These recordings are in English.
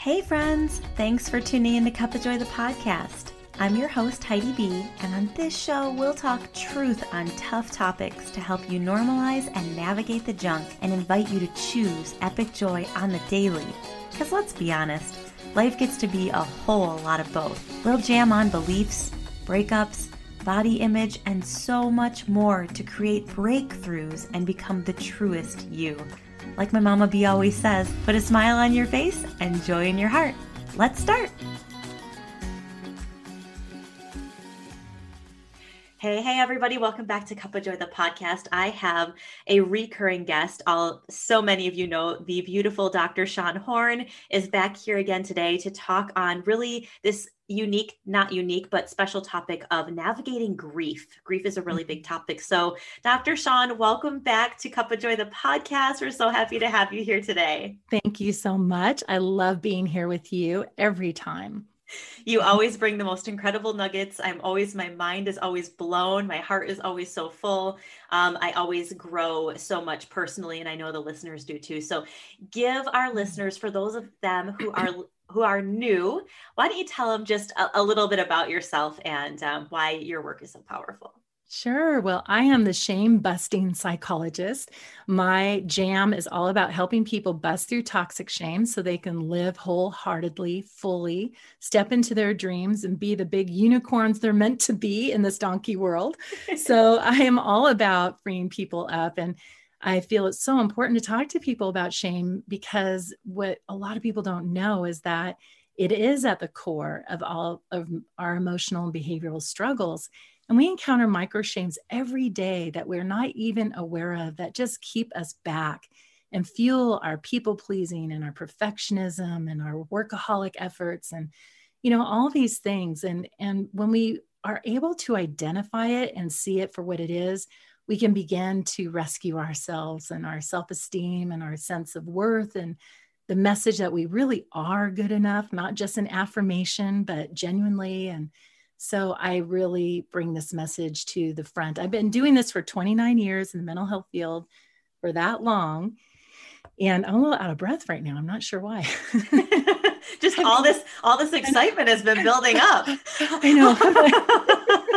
Hey, friends! Thanks for tuning in to Cup of Joy, the podcast. I'm your host, Heidi B., and on this show, we'll talk truth on tough topics to help you normalize and navigate the junk and invite you to choose epic joy on the daily. Because let's be honest, life gets to be a whole lot of both. We'll jam on beliefs, breakups, body image, and so much more to create breakthroughs and become the truest you. Like my mama B always says, put a smile on your face and joy in your heart. Let's start. Hey, hey, everybody. Welcome back to Cup of Joy, the podcast. I have a recurring guest. All so many of you know the beautiful Dr. Sean Horn is back here again today to talk on really this unique, not unique, but special topic of navigating grief. Grief is a really big mm-hmm. topic. So, Dr. Sean, welcome back to Cup of Joy, the podcast. We're so happy to have you here today. Thank you so much. I love being here with you every time. You always bring the most incredible nuggets. I'm always, my mind is always blown. My heart is always so full. Um, I always grow so much personally, and I know the listeners do too. So, give our mm-hmm. listeners, for those of them who are who are new, why don't you tell them just a, a little bit about yourself and um, why your work is so powerful? Sure. Well, I am the shame busting psychologist. My jam is all about helping people bust through toxic shame so they can live wholeheartedly, fully, step into their dreams, and be the big unicorns they're meant to be in this donkey world. so I am all about freeing people up. And I feel it's so important to talk to people about shame because what a lot of people don't know is that it is at the core of all of our emotional and behavioral struggles. And we encounter micro shames every day that we're not even aware of that just keep us back and fuel our people pleasing and our perfectionism and our workaholic efforts and you know all these things. And and when we are able to identify it and see it for what it is we can begin to rescue ourselves and our self-esteem and our sense of worth and the message that we really are good enough not just an affirmation but genuinely and so I really bring this message to the front. I've been doing this for 29 years in the mental health field for that long. And I'm a little out of breath right now. I'm not sure why. Just all this, all this excitement has been building up. I know.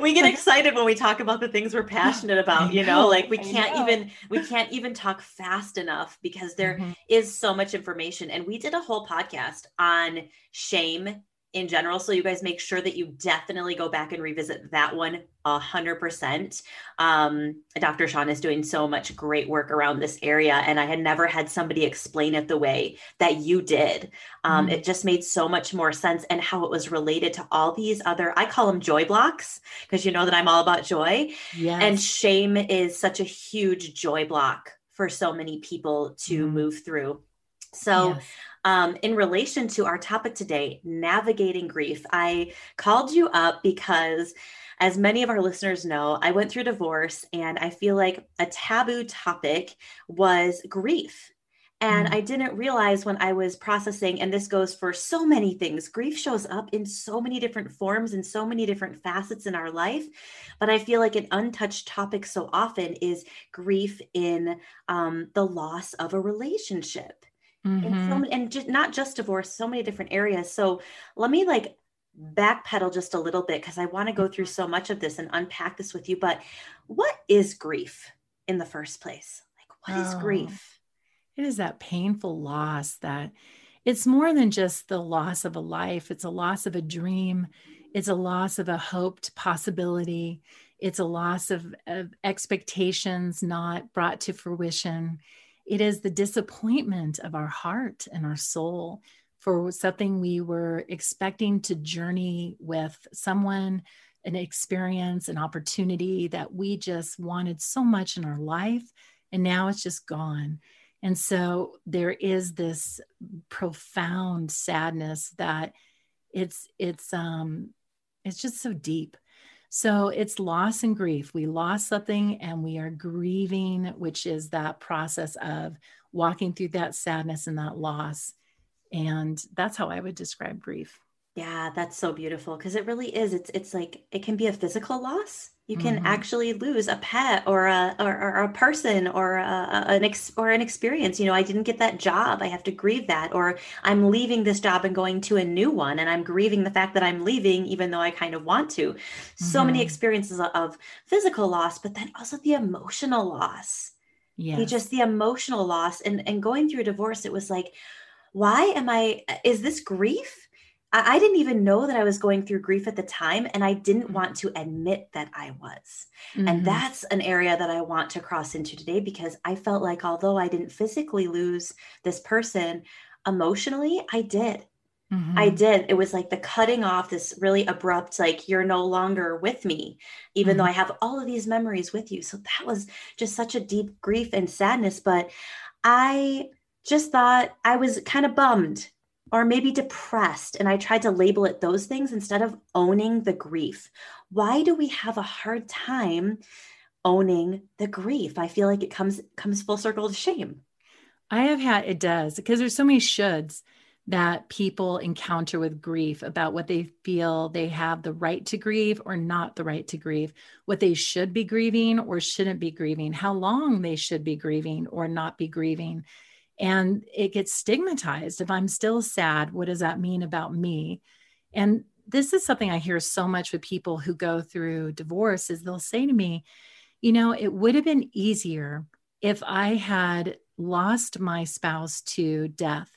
We get excited when we talk about the things we're passionate about, you know, like we can't even, we can't even talk fast enough because there mm-hmm. is so much information. And we did a whole podcast on shame in general. So you guys make sure that you definitely go back and revisit that one a hundred percent. Um, Dr. Sean is doing so much great work around this area, and I had never had somebody explain it the way that you did. Um, mm-hmm. It just made so much more sense, and how it was related to all these other. I call them joy blocks because you know that I'm all about joy, yes. and shame is such a huge joy block for so many people to mm-hmm. move through. So. Yes um, in relation to our topic today, navigating grief, I called you up because as many of our listeners know, I went through divorce and I feel like a taboo topic was grief. And mm. I didn't realize when I was processing, and this goes for so many things, grief shows up in so many different forms and so many different facets in our life. But I feel like an untouched topic so often is grief in um, the loss of a relationship mm-hmm. and so many, and just not just divorce, so many different areas. So let me like backpedal just a little bit because I want to go through so much of this and unpack this with you. But what is grief in the first place? Like, what oh, is grief? It is that painful loss that it's more than just the loss of a life, it's a loss of a dream, it's a loss of a hoped possibility, it's a loss of, of expectations not brought to fruition. It is the disappointment of our heart and our soul for something we were expecting to journey with someone, an experience, an opportunity that we just wanted so much in our life. And now it's just gone. And so there is this profound sadness that it's it's um it's just so deep so it's loss and grief. We lost something and we are grieving, which is that process of walking through that sadness and that loss. And that's how I would describe grief. Yeah, that's so beautiful because it really is. It's it's like it can be a physical loss. You can mm-hmm. actually lose a pet or a or, or a person or a, an ex, or an experience. You know, I didn't get that job. I have to grieve that, or I'm leaving this job and going to a new one, and I'm grieving the fact that I'm leaving, even though I kind of want to. Mm-hmm. So many mm-hmm. experiences of physical loss, but then also the emotional loss. Yeah, just the emotional loss, and and going through a divorce, it was like, why am I? Is this grief? I, I didn't even know that I was going through grief at the time, and I didn't mm-hmm. want to admit that I was. Mm-hmm. And that's an area that I want to cross into today because I felt like although I didn't physically lose this person, emotionally, I did. Mm-hmm. I did. It was like the cutting off this really abrupt, like, you're no longer with me, even mm-hmm. though I have all of these memories with you. So that was just such a deep grief and sadness. But I just thought I was kind of bummed or maybe depressed and i tried to label it those things instead of owning the grief. Why do we have a hard time owning the grief? I feel like it comes comes full circle to shame. I have had it does because there's so many shoulds that people encounter with grief about what they feel they have the right to grieve or not the right to grieve, what they should be grieving or shouldn't be grieving, how long they should be grieving or not be grieving and it gets stigmatized. If I'm still sad, what does that mean about me? And this is something I hear so much with people who go through divorce is they'll say to me, you know, it would have been easier if I had lost my spouse to death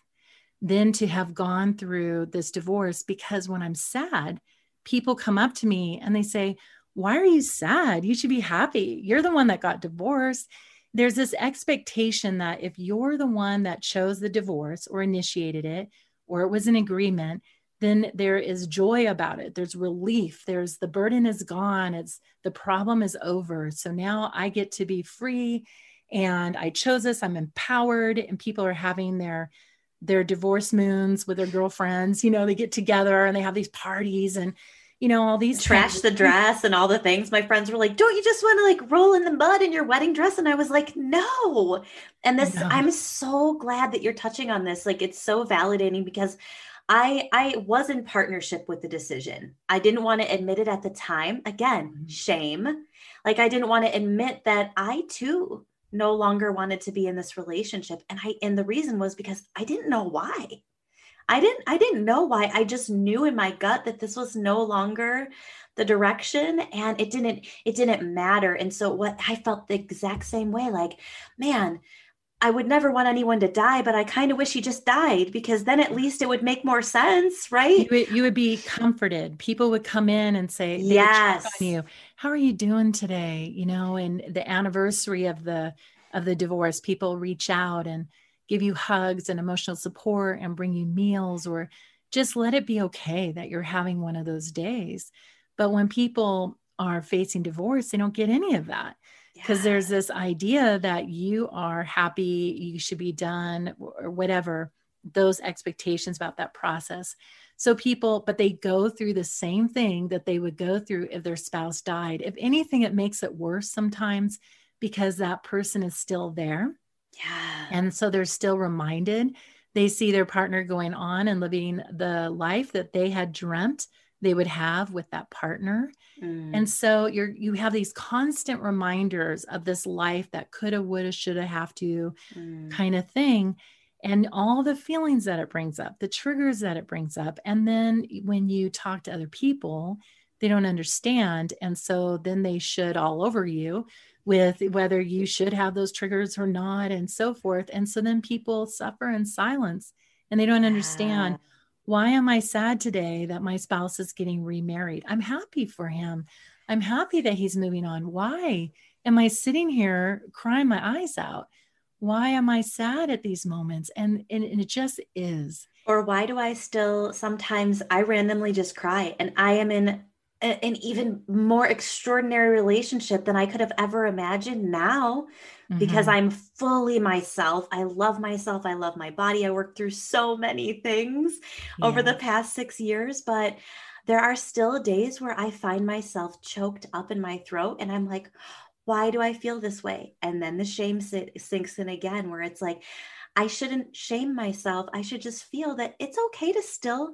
than to have gone through this divorce because when I'm sad, people come up to me and they say, Why are you sad? You should be happy. You're the one that got divorced there's this expectation that if you're the one that chose the divorce or initiated it, or it was an agreement, then there is joy about it. There's relief. There's the burden is gone. It's the problem is over. So now I get to be free and I chose this. I'm empowered and people are having their their divorce moons with their girlfriends. You know, they get together and they have these parties and you know, all these trash the dress and all the things. My friends were like, "Don't you just want to like roll in the mud in your wedding dress?" And I was like, "No." And this no. I'm so glad that you're touching on this. Like it's so validating because I I was in partnership with the decision. I didn't want to admit it at the time. Again, mm-hmm. shame. Like I didn't want to admit that I too no longer wanted to be in this relationship and I and the reason was because I didn't know why. I didn't I didn't know why. I just knew in my gut that this was no longer the direction and it didn't it didn't matter. And so what I felt the exact same way like, man, I would never want anyone to die, but I kind of wish he just died because then at least it would make more sense, right? You would, you would be comforted. People would come in and say, "Yes, you. How are you doing today?" You know, and the anniversary of the of the divorce, people reach out and give you hugs and emotional support and bring you meals or just let it be okay that you're having one of those days. But when people are facing divorce, they don't get any of that because yeah. there's this idea that you are happy, you should be done, or whatever, those expectations about that process. So people, but they go through the same thing that they would go through if their spouse died. If anything, it makes it worse sometimes because that person is still there yeah. And so they're still reminded. They see their partner going on and living the life that they had dreamt they would have with that partner. Mm. And so you're you have these constant reminders of this life that coulda, woulda, shoulda, have to mm. kind of thing. And all the feelings that it brings up, the triggers that it brings up. And then when you talk to other people, they don't understand. And so then they should all over you with whether you should have those triggers or not and so forth. And so then people suffer in silence and they don't yeah. understand why am i sad today that my spouse is getting remarried? I'm happy for him. I'm happy that he's moving on. Why am i sitting here crying my eyes out? Why am i sad at these moments? And, and, and it just is. Or why do i still sometimes i randomly just cry and i am in an even more extraordinary relationship than I could have ever imagined now mm-hmm. because I'm fully myself. I love myself. I love my body. I worked through so many things yeah. over the past six years, but there are still days where I find myself choked up in my throat and I'm like, why do I feel this way? And then the shame sinks in again, where it's like, I shouldn't shame myself. I should just feel that it's okay to still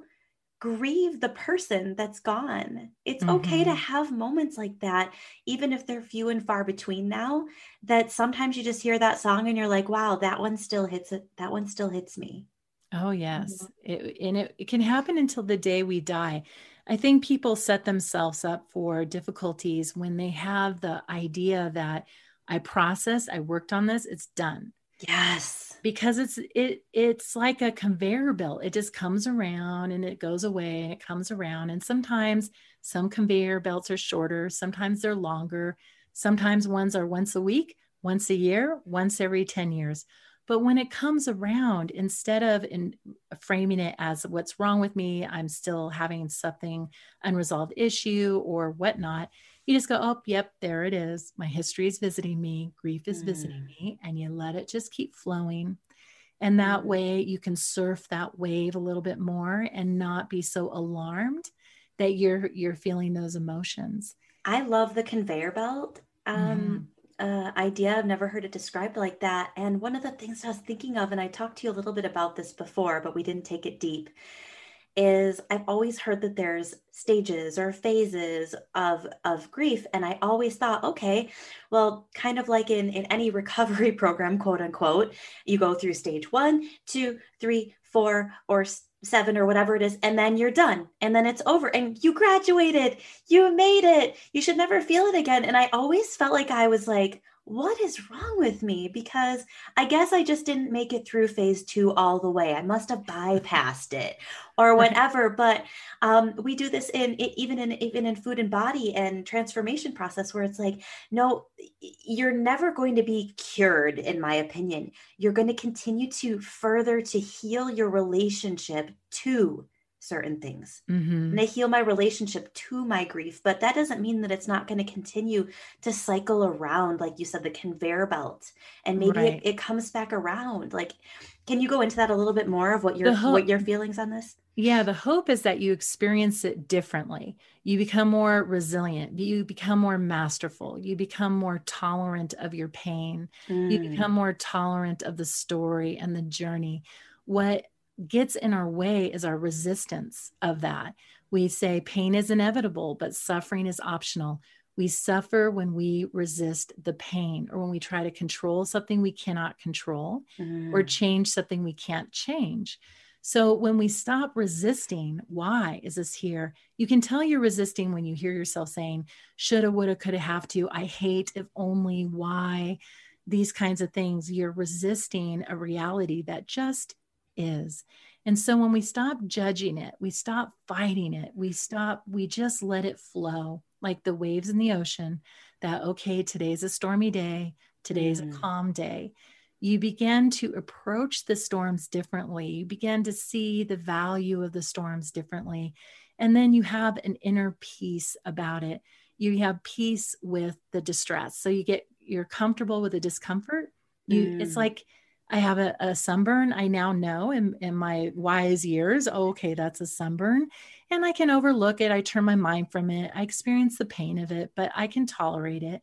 grieve the person that's gone. It's mm-hmm. okay to mm-hmm. have moments like that, even if they're few and far between now. That sometimes you just hear that song and you're like, wow, that one still hits it. That one still hits me. Oh, yes. Mm-hmm. It, and it, it can happen until the day we die. I think people set themselves up for difficulties when they have the idea that I process, I worked on this, it's done. Yes. Because it's it it's like a conveyor belt. It just comes around and it goes away and it comes around. And sometimes some conveyor belts are shorter, sometimes they're longer, sometimes ones are once a week, once a year, once every 10 years. But when it comes around, instead of in framing it as what's wrong with me, I'm still having something unresolved issue or whatnot, you just go, oh, yep, there it is. My history is visiting me, grief is mm. visiting me, and you let it just keep flowing. And that mm. way you can surf that wave a little bit more and not be so alarmed that you're you're feeling those emotions. I love the conveyor belt. Um, mm uh, idea. I've never heard it described like that. And one of the things I was thinking of, and I talked to you a little bit about this before, but we didn't take it deep, is I've always heard that there's stages or phases of of grief, and I always thought, okay, well, kind of like in in any recovery program, quote unquote, you go through stage one, two, three, four, or seven or whatever it is and then you're done and then it's over and you graduated you made it you should never feel it again and i always felt like i was like what is wrong with me? Because i guess i just didn't make it through phase two all the way. I must have bypassed it or whatever. But um, we do this in even in even in food and body and transformation process where it's like no you're never going to be cured in my opinion. You're going to continue to further to heal your relationship to certain things mm-hmm. and they heal my relationship to my grief but that doesn't mean that it's not going to continue to cycle around like you said the conveyor belt and maybe right. it, it, comes back around like can you go into that a little bit more of what your what your feelings on this yeah the hope is that you experience it differently you become more resilient you become more masterful you become more tolerant of your pain mm. you become more tolerant of the story and the journey what gets in our way is our resistance of that. We say pain is inevitable, but suffering is optional. We suffer when we resist the pain or when we try to control something we cannot control mm. or change something we can't change. So when we stop resisting, why is this here? You can tell you're resisting when you hear yourself saying, shoulda, woulda, coulda, have to, I hate, if only, why, these kinds of things. You're resisting a reality that just is. And so when we stop judging it, we stop fighting it, we stop, we just let it flow like the waves in the ocean that, okay, today's a stormy day, today's mm. a calm day. You begin to approach the storms differently. You begin to see the value of the storms differently. And then you have an inner peace about it. You have peace with the distress. So you get, you're comfortable with the discomfort. You, mm. it's like, I have a, a, sunburn. I now know in, in my wise years, oh, okay, that's a sunburn. And I can overlook it. I turn my mind from it. I experience the pain of it, but I can tolerate it.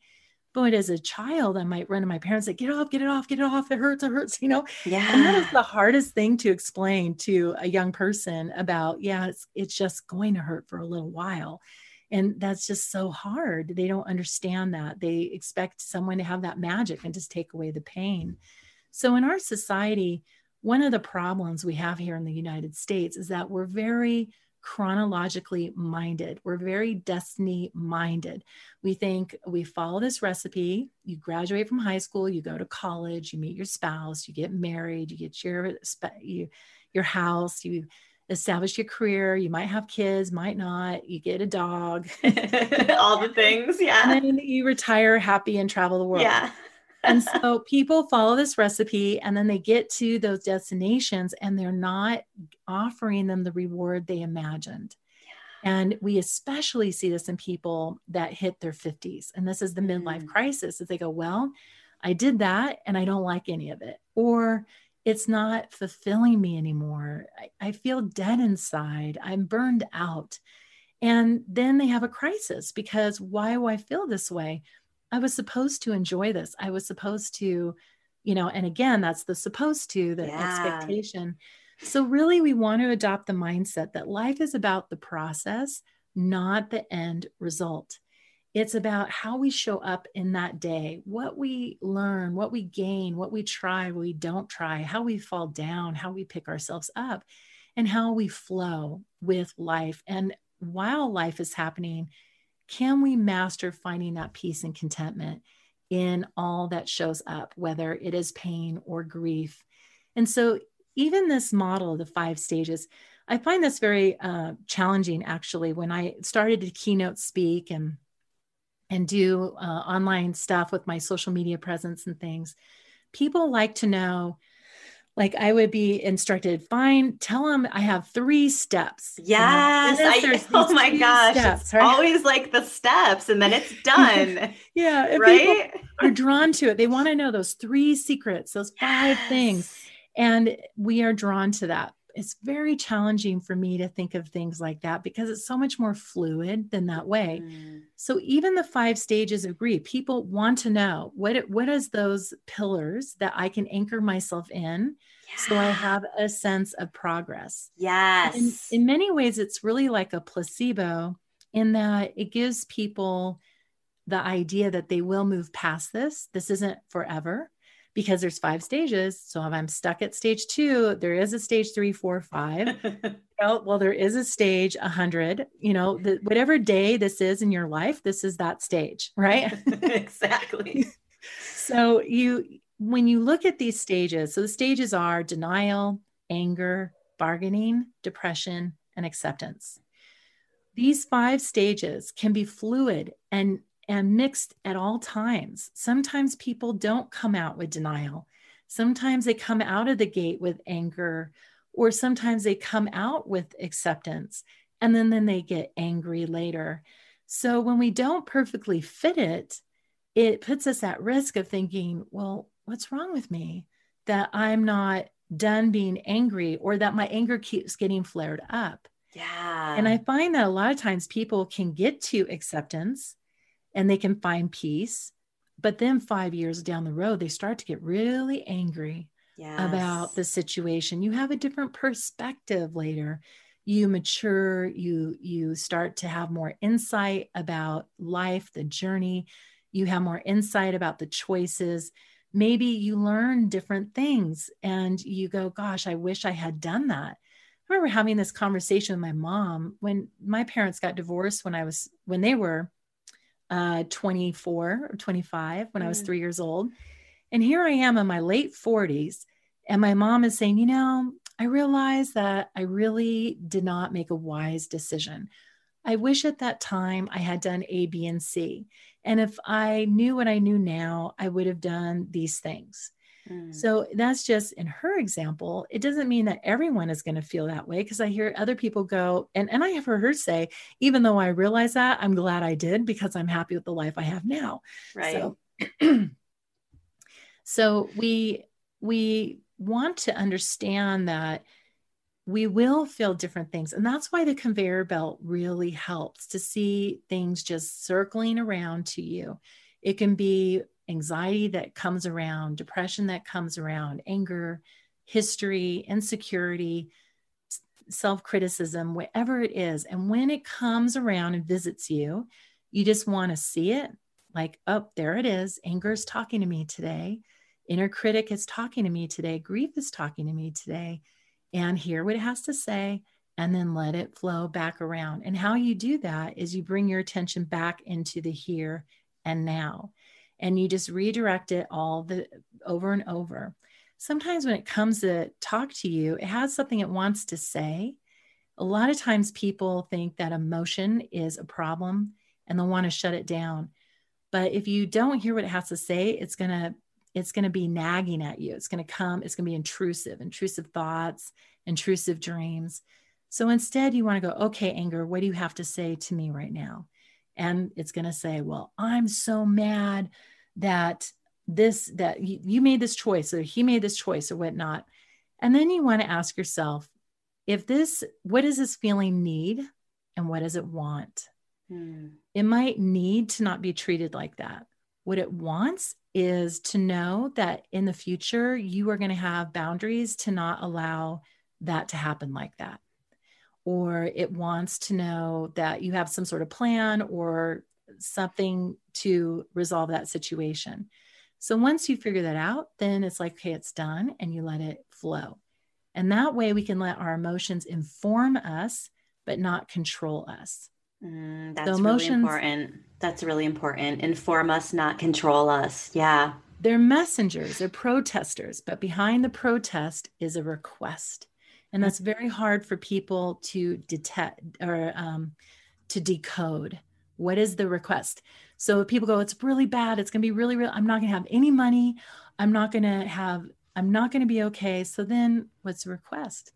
But as a child, I might run to my parents and say, get off, get it off, get it off. It hurts, it hurts, you know? Yeah. And that is the hardest thing to explain to a young person about, yeah, it's, it's just going to hurt for a little while. And that's just so hard. They don't understand that. They expect someone to have that magic and just take away the pain. So, in our society, one of the problems we have here in the United States is that we're very chronologically minded. We're very destiny minded. We think we follow this recipe, you graduate from high school, you go to college, you meet your spouse, you get married, you get your you, your house, you establish your career, you might have kids, might not, you get a dog, all the things, yeah. And then you retire happy and travel the world. Yeah and so people follow this recipe and then they get to those destinations and they're not offering them the reward they imagined. And we especially see this in people that hit their 50s. And this is the midlife mm. crisis that they go, Well, I did that and I don't like any of it. Or it's not fulfilling me anymore. I, I feel dead inside. I'm burned out. And then they have a crisis because why do I feel this way? I was supposed to enjoy this. I was supposed to, you know, and again, that's the supposed to, the yeah. expectation. So, really, we want to adopt the mindset that life is about the process, not the end result. It's about how we show up in that day, what we learn, what we gain, what we try, what we don't try, how we fall down, how we pick ourselves up, and how we flow with life. And while life is happening, can we master finding that peace and contentment in all that shows up, whether it is pain or grief? And so, even this model of the five stages, I find this very uh, challenging actually when I started to keynote speak and and do uh, online stuff with my social media presence and things. People like to know like I would be instructed, fine, tell them I have three steps. Yes. I, oh my gosh. Steps, it's right? always like the steps and then it's done. yeah. Right. are drawn to it. They want to know those three secrets, those five yes. things. And we are drawn to that. It's very challenging for me to think of things like that because it's so much more fluid than that way. Mm. So even the five stages of grief, people want to know what what is those pillars that I can anchor myself in yeah. so I have a sense of progress. Yes. In, in many ways, it's really like a placebo in that it gives people the idea that they will move past this. This isn't forever because there's five stages. So if I'm stuck at stage two, there is a stage three, four, five. well, well, there is a stage a hundred. You know, the, whatever day this is in your life, this is that stage, right? exactly. so you, when you look at these stages, so the stages are denial, anger, bargaining, depression, and acceptance. These five stages can be fluid and and mixed at all times. Sometimes people don't come out with denial. Sometimes they come out of the gate with anger, or sometimes they come out with acceptance and then, then they get angry later. So when we don't perfectly fit it, it puts us at risk of thinking, well, what's wrong with me? That I'm not done being angry or that my anger keeps getting flared up. Yeah. And I find that a lot of times people can get to acceptance and they can find peace. But then five years down the road, they start to get really angry yes. about the situation. You have a different perspective later. You mature, you you start to have more insight about life, the journey. You have more insight about the choices. Maybe you learn different things and you go, gosh, I wish I had done that. I remember having this conversation with my mom when my parents got divorced when I was when they were uh, 24 or 25 when mm. I was mm. three years old. And here I am in my late 40s. And my mom is saying, you know, I realized that I really did not make a wise decision. I wish at that time I had done A, B, and C. And if I knew what I knew now, I would have done these things. Mm. So that's just in her example. It doesn't mean that everyone is going to feel that way because I hear other people go, and, and I have heard her say, even though I realize that, I'm glad I did because I'm happy with the life I have now. Right. So, so we we want to understand that we will feel different things. And that's why the conveyor belt really helps to see things just circling around to you. It can be anxiety that comes around, depression that comes around, anger, history, insecurity, self criticism, whatever it is. And when it comes around and visits you, you just want to see it like, oh, there it is. Anger is talking to me today. Inner critic is talking to me today. Grief is talking to me today. And hear what it has to say and then let it flow back around. And how you do that is you bring your attention back into the here and now and you just redirect it all the over and over. Sometimes when it comes to talk to you it has something it wants to say. A lot of times people think that emotion is a problem and they'll want to shut it down. But if you don't hear what it has to say it's going to it's going to be nagging at you. It's going to come it's going to be intrusive intrusive thoughts intrusive dreams. So instead you want to go okay anger what do you have to say to me right now and it's going to say well i'm so mad that this that you made this choice or he made this choice or whatnot and then you want to ask yourself if this what does this feeling need and what does it want hmm. it might need to not be treated like that what it wants is to know that in the future you are going to have boundaries to not allow that to happen like that. Or it wants to know that you have some sort of plan or something to resolve that situation. So once you figure that out, then it's like, okay, it's done, and you let it flow. And that way we can let our emotions inform us, but not control us. Mm, that's emotions, really important. That's really important. Inform us, not control us. Yeah. They're messengers, they're protesters, but behind the protest is a request. And that's very hard for people to detect or um, to decode. What is the request? So if people go, it's really bad. It's going to be really, real. I'm not going to have any money. I'm not going to have, I'm not going to be okay. So then what's the request?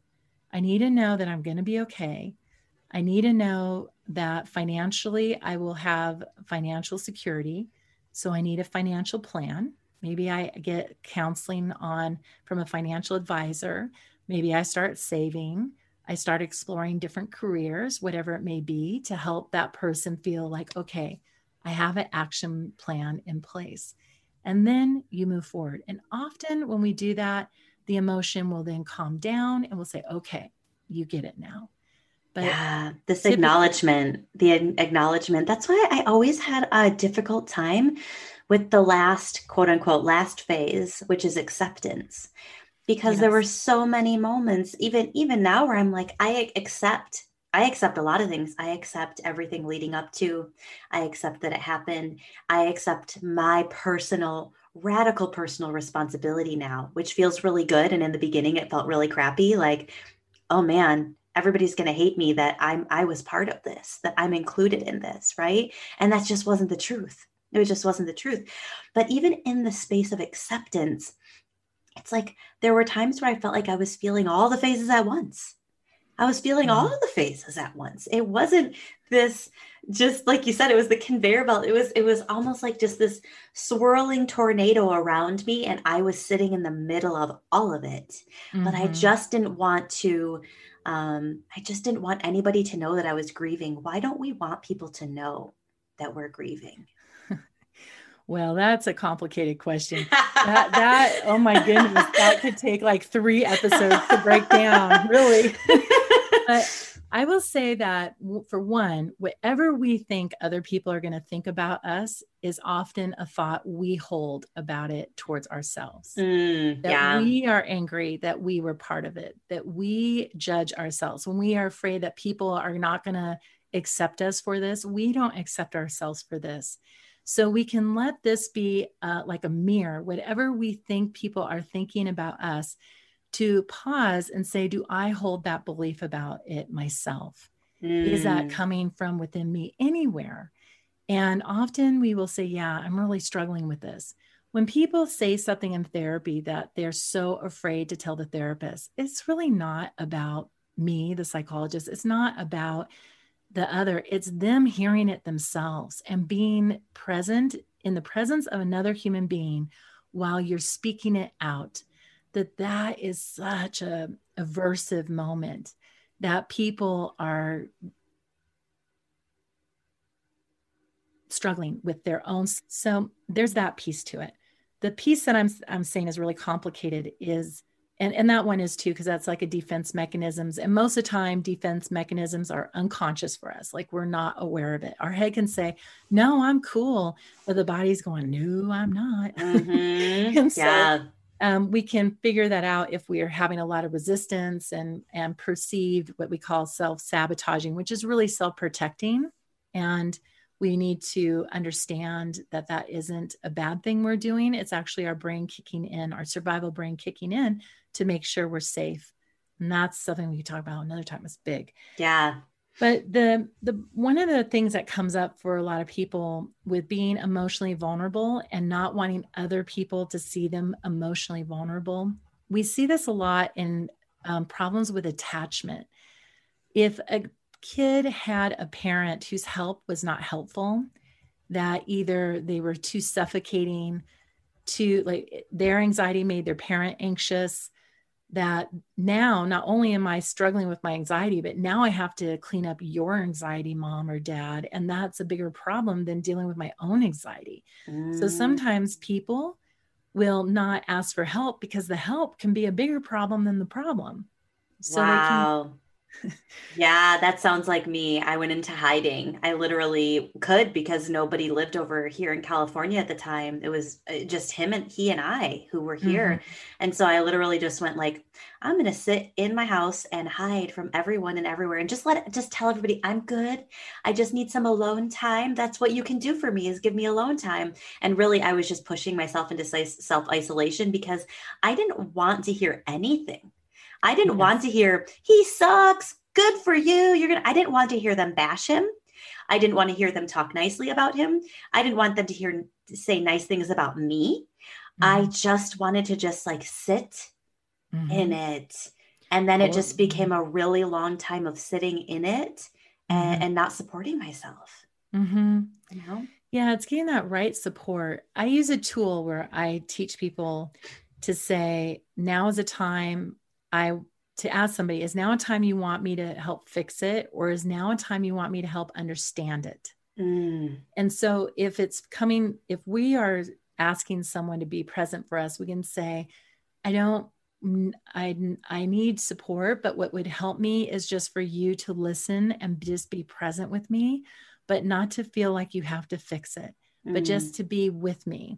I need to know that I'm going to be okay. I need to know that financially I will have financial security. So I need a financial plan. Maybe I get counseling on from a financial advisor. Maybe I start saving. I start exploring different careers, whatever it may be, to help that person feel like, okay, I have an action plan in place. And then you move forward. And often when we do that, the emotion will then calm down and we'll say, okay, you get it now. But yeah, this acknowledgement, the acknowledgement. That's why I always had a difficult time with the last quote unquote last phase, which is acceptance. Because yes. there were so many moments, even even now, where I'm like, I accept I accept a lot of things. I accept everything leading up to. I accept that it happened. I accept my personal, radical personal responsibility now, which feels really good. And in the beginning, it felt really crappy. Like, oh man, everybody's going to hate me that I'm I was part of this, that I'm included in this, right? And that just wasn't the truth. It just wasn't the truth. But even in the space of acceptance, it's like there were times where I felt like I was feeling all the phases at once. I was feeling all mm-hmm. the phases at once. It wasn't this just like you said it was the conveyor belt. It was it was almost like just this swirling tornado around me and I was sitting in the middle of all of it. Mm-hmm. But I mm-hmm. just didn't want to um, I just didn't want anybody to know that I was grieving. Why don't we want people to know that we're grieving? Well, that's a complicated question. that, that, oh my goodness, that could take like three episodes to break down, really. but I will say that for one, whatever we think other people are going to think about us is often a thought we hold about it towards ourselves. Mm, that yeah. we are angry that we were part of it, that we judge ourselves. When we are afraid that people are not going to accept us for this, we don't accept ourselves for this. So we can let this be uh, like a mirror, whatever we think people are thinking about us to pause and say, Do I hold that belief about it myself? Mm. Is that hmm. coming from within me anywhere? And often we will say, Yeah, I'm really struggling with this. When people say something in therapy that they're so afraid to tell the therapist, it's really not about me, the psychologist. It's not about the other, it's them hearing it themselves and being present in the presence of another human being while you're speaking it out that that is such a aversive moment that people are struggling with their own so there's that piece to it. The piece that i'm i'm saying is really complicated is and and that one is too because that's like a defense mechanisms and most of the time defense mechanisms are unconscious for us like we're not aware of it. Our head can say no i'm cool but the body's going no i'm not. Mm-hmm. and so yeah. um, we can figure that out if we are having a lot of resistance and and perceived what we call self-sabotaging which is really self-protecting and we need to understand that that isn't a bad thing we're doing. It's actually our brain kicking in our survival brain kicking in to make sure we're safe. And that's something we can talk about another time it's big. Yeah. But the the one of the things that comes up for a lot of people with being emotionally vulnerable and not wanting other people to see them emotionally vulnerable we see this a lot in um, problems with attachment. If a kid had a parent whose help was not helpful that either they were too suffocating to like their anxiety made their parent anxious that now not only am I struggling with my anxiety, but now I have to clean up your anxiety, mom or dad. And that's a bigger problem than dealing with my own anxiety. Mm. So sometimes people will not ask for help because the help can be a bigger problem than the problem. So wow yeah, that sounds like me. I went into hiding. I literally could because nobody lived over here in California at the time. It was uh, just him and he and I who were here. Mm-hmm. And so I literally just went like, I'm going to sit in my house and hide from everyone and everywhere and just let just tell everybody I'm good. I just need some alone time. That's what you can do for me is give me alone time. And really I was just pushing myself into self isolation because I didn't want to hear anything. I didn't yes. want to hear, he sucks. Good for you. You're to, I didn't want to hear them bash him. I didn't want to hear them talk nicely about him. I didn't want them to hear, say nice things about me. Mm-hmm. I just wanted to just like sit mm-hmm. in it. And then it just became a really long time of sitting in it and, mm-hmm. and not supporting myself. Mm-hmm. You know? Yeah, it's getting that right support. I use a tool where I teach people to say, now is a time I to ask somebody, is now a time you want me to help fix it, or is now a time you want me to help understand it? Mm. And so if it's coming, if we are asking someone to be present for us, we can say, I don't I I need support, but what would help me is just for you to listen and just be present with me, but not to feel like you have to fix it, mm. but just to be with me.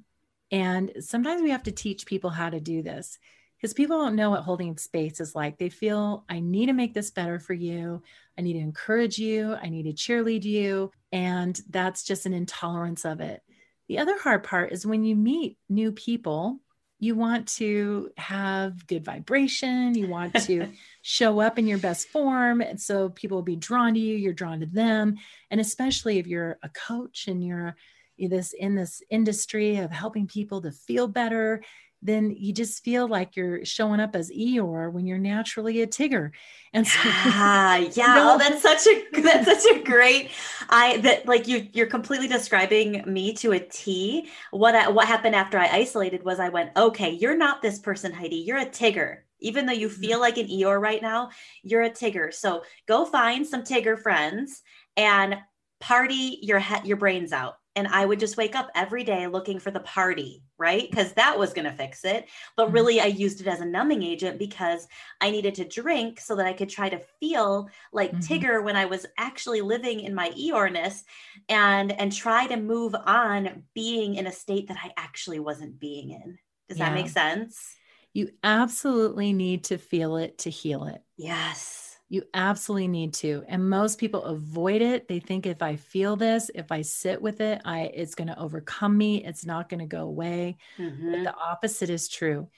And sometimes we have to teach people how to do this because people don't know what holding space is like. They feel, I need to make this better for you. I need to encourage you. I need to cheerlead you. And that's just an intolerance of it. The other hard part is when you meet new people, you want to have good vibration. You want to show up in your best form. And so people will be drawn to you, you're drawn to them. And especially if you're a coach and you're this in this industry of helping people to feel better then you just feel like you're showing up as Eeyore when you're naturally a Tigger. And so yeah, yeah. oh, that's such a that's such a great I that like you you're completely describing me to a T. What I, what happened after I isolated was I went, okay, you're not this person, Heidi. You're a Tigger. Even though you mm-hmm. feel like an Eeyore right now, you're a Tigger. So go find some Tigger friends and party your head your brains out and I would just wake up every day looking for the party, right? Because that was going to fix it. But mm-hmm. really, I used it as a numbing agent because I needed to drink so that I could try to feel like mm-hmm. Tigger when I was actually living in my Eeyoreness and and try to move on being in a state that I actually wasn't being in. Does yeah. that make sense? You absolutely need to feel it to heal it. Yes. You absolutely need to. And most people avoid it. They think if I feel this, if I sit with it, I it's going to overcome me. It's not going to go away. Mm-hmm. But the opposite is true.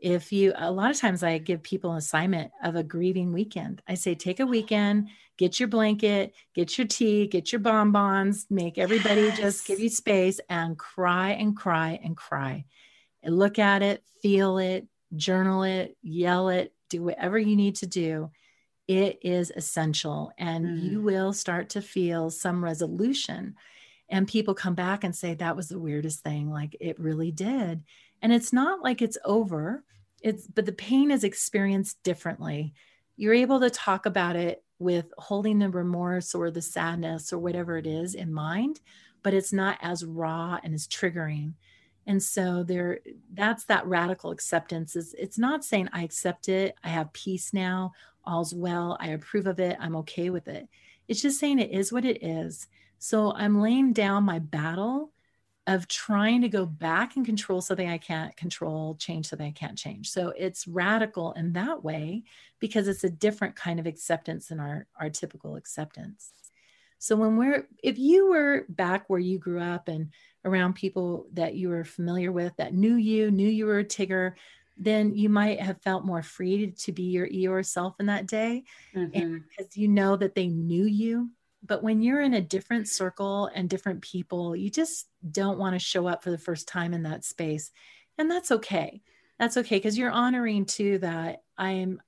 If you a lot of times I give people an assignment of a grieving weekend. I say take a weekend, get your blanket, get your tea, get your bonbons, make everybody yes. just give you space and cry and cry and cry. And look at it, feel it, journal it, yell it, do whatever you need to do it is essential and mm. you will start to feel some resolution. And people come back and say that was the weirdest thing like it really did. And it's not like it's over it's but the pain is experienced differently. You're able to talk about it with holding the remorse or the sadness or whatever it is in mind but it's not as raw and as triggering. And so there that's that radical acceptance is it's not saying i accept it i have peace now all's well. I approve of it. I'm okay with it. It's just saying it is what it is. So I'm laying down my battle of trying to go back and control something I can't control, change something I can't change. So it's radical in that way because it's a different kind of acceptance than our, our typical acceptance. So when we're, if you were back where you grew up and around people that you were familiar with that knew you, knew you were a Tigger, then you might have felt more free to be your Eeyore self in that day mm-hmm. because you know that they knew you. But when you're in a different circle and different people, you just don't want to show up for the first time in that space. And that's okay. That's okay because you're honoring too that I'm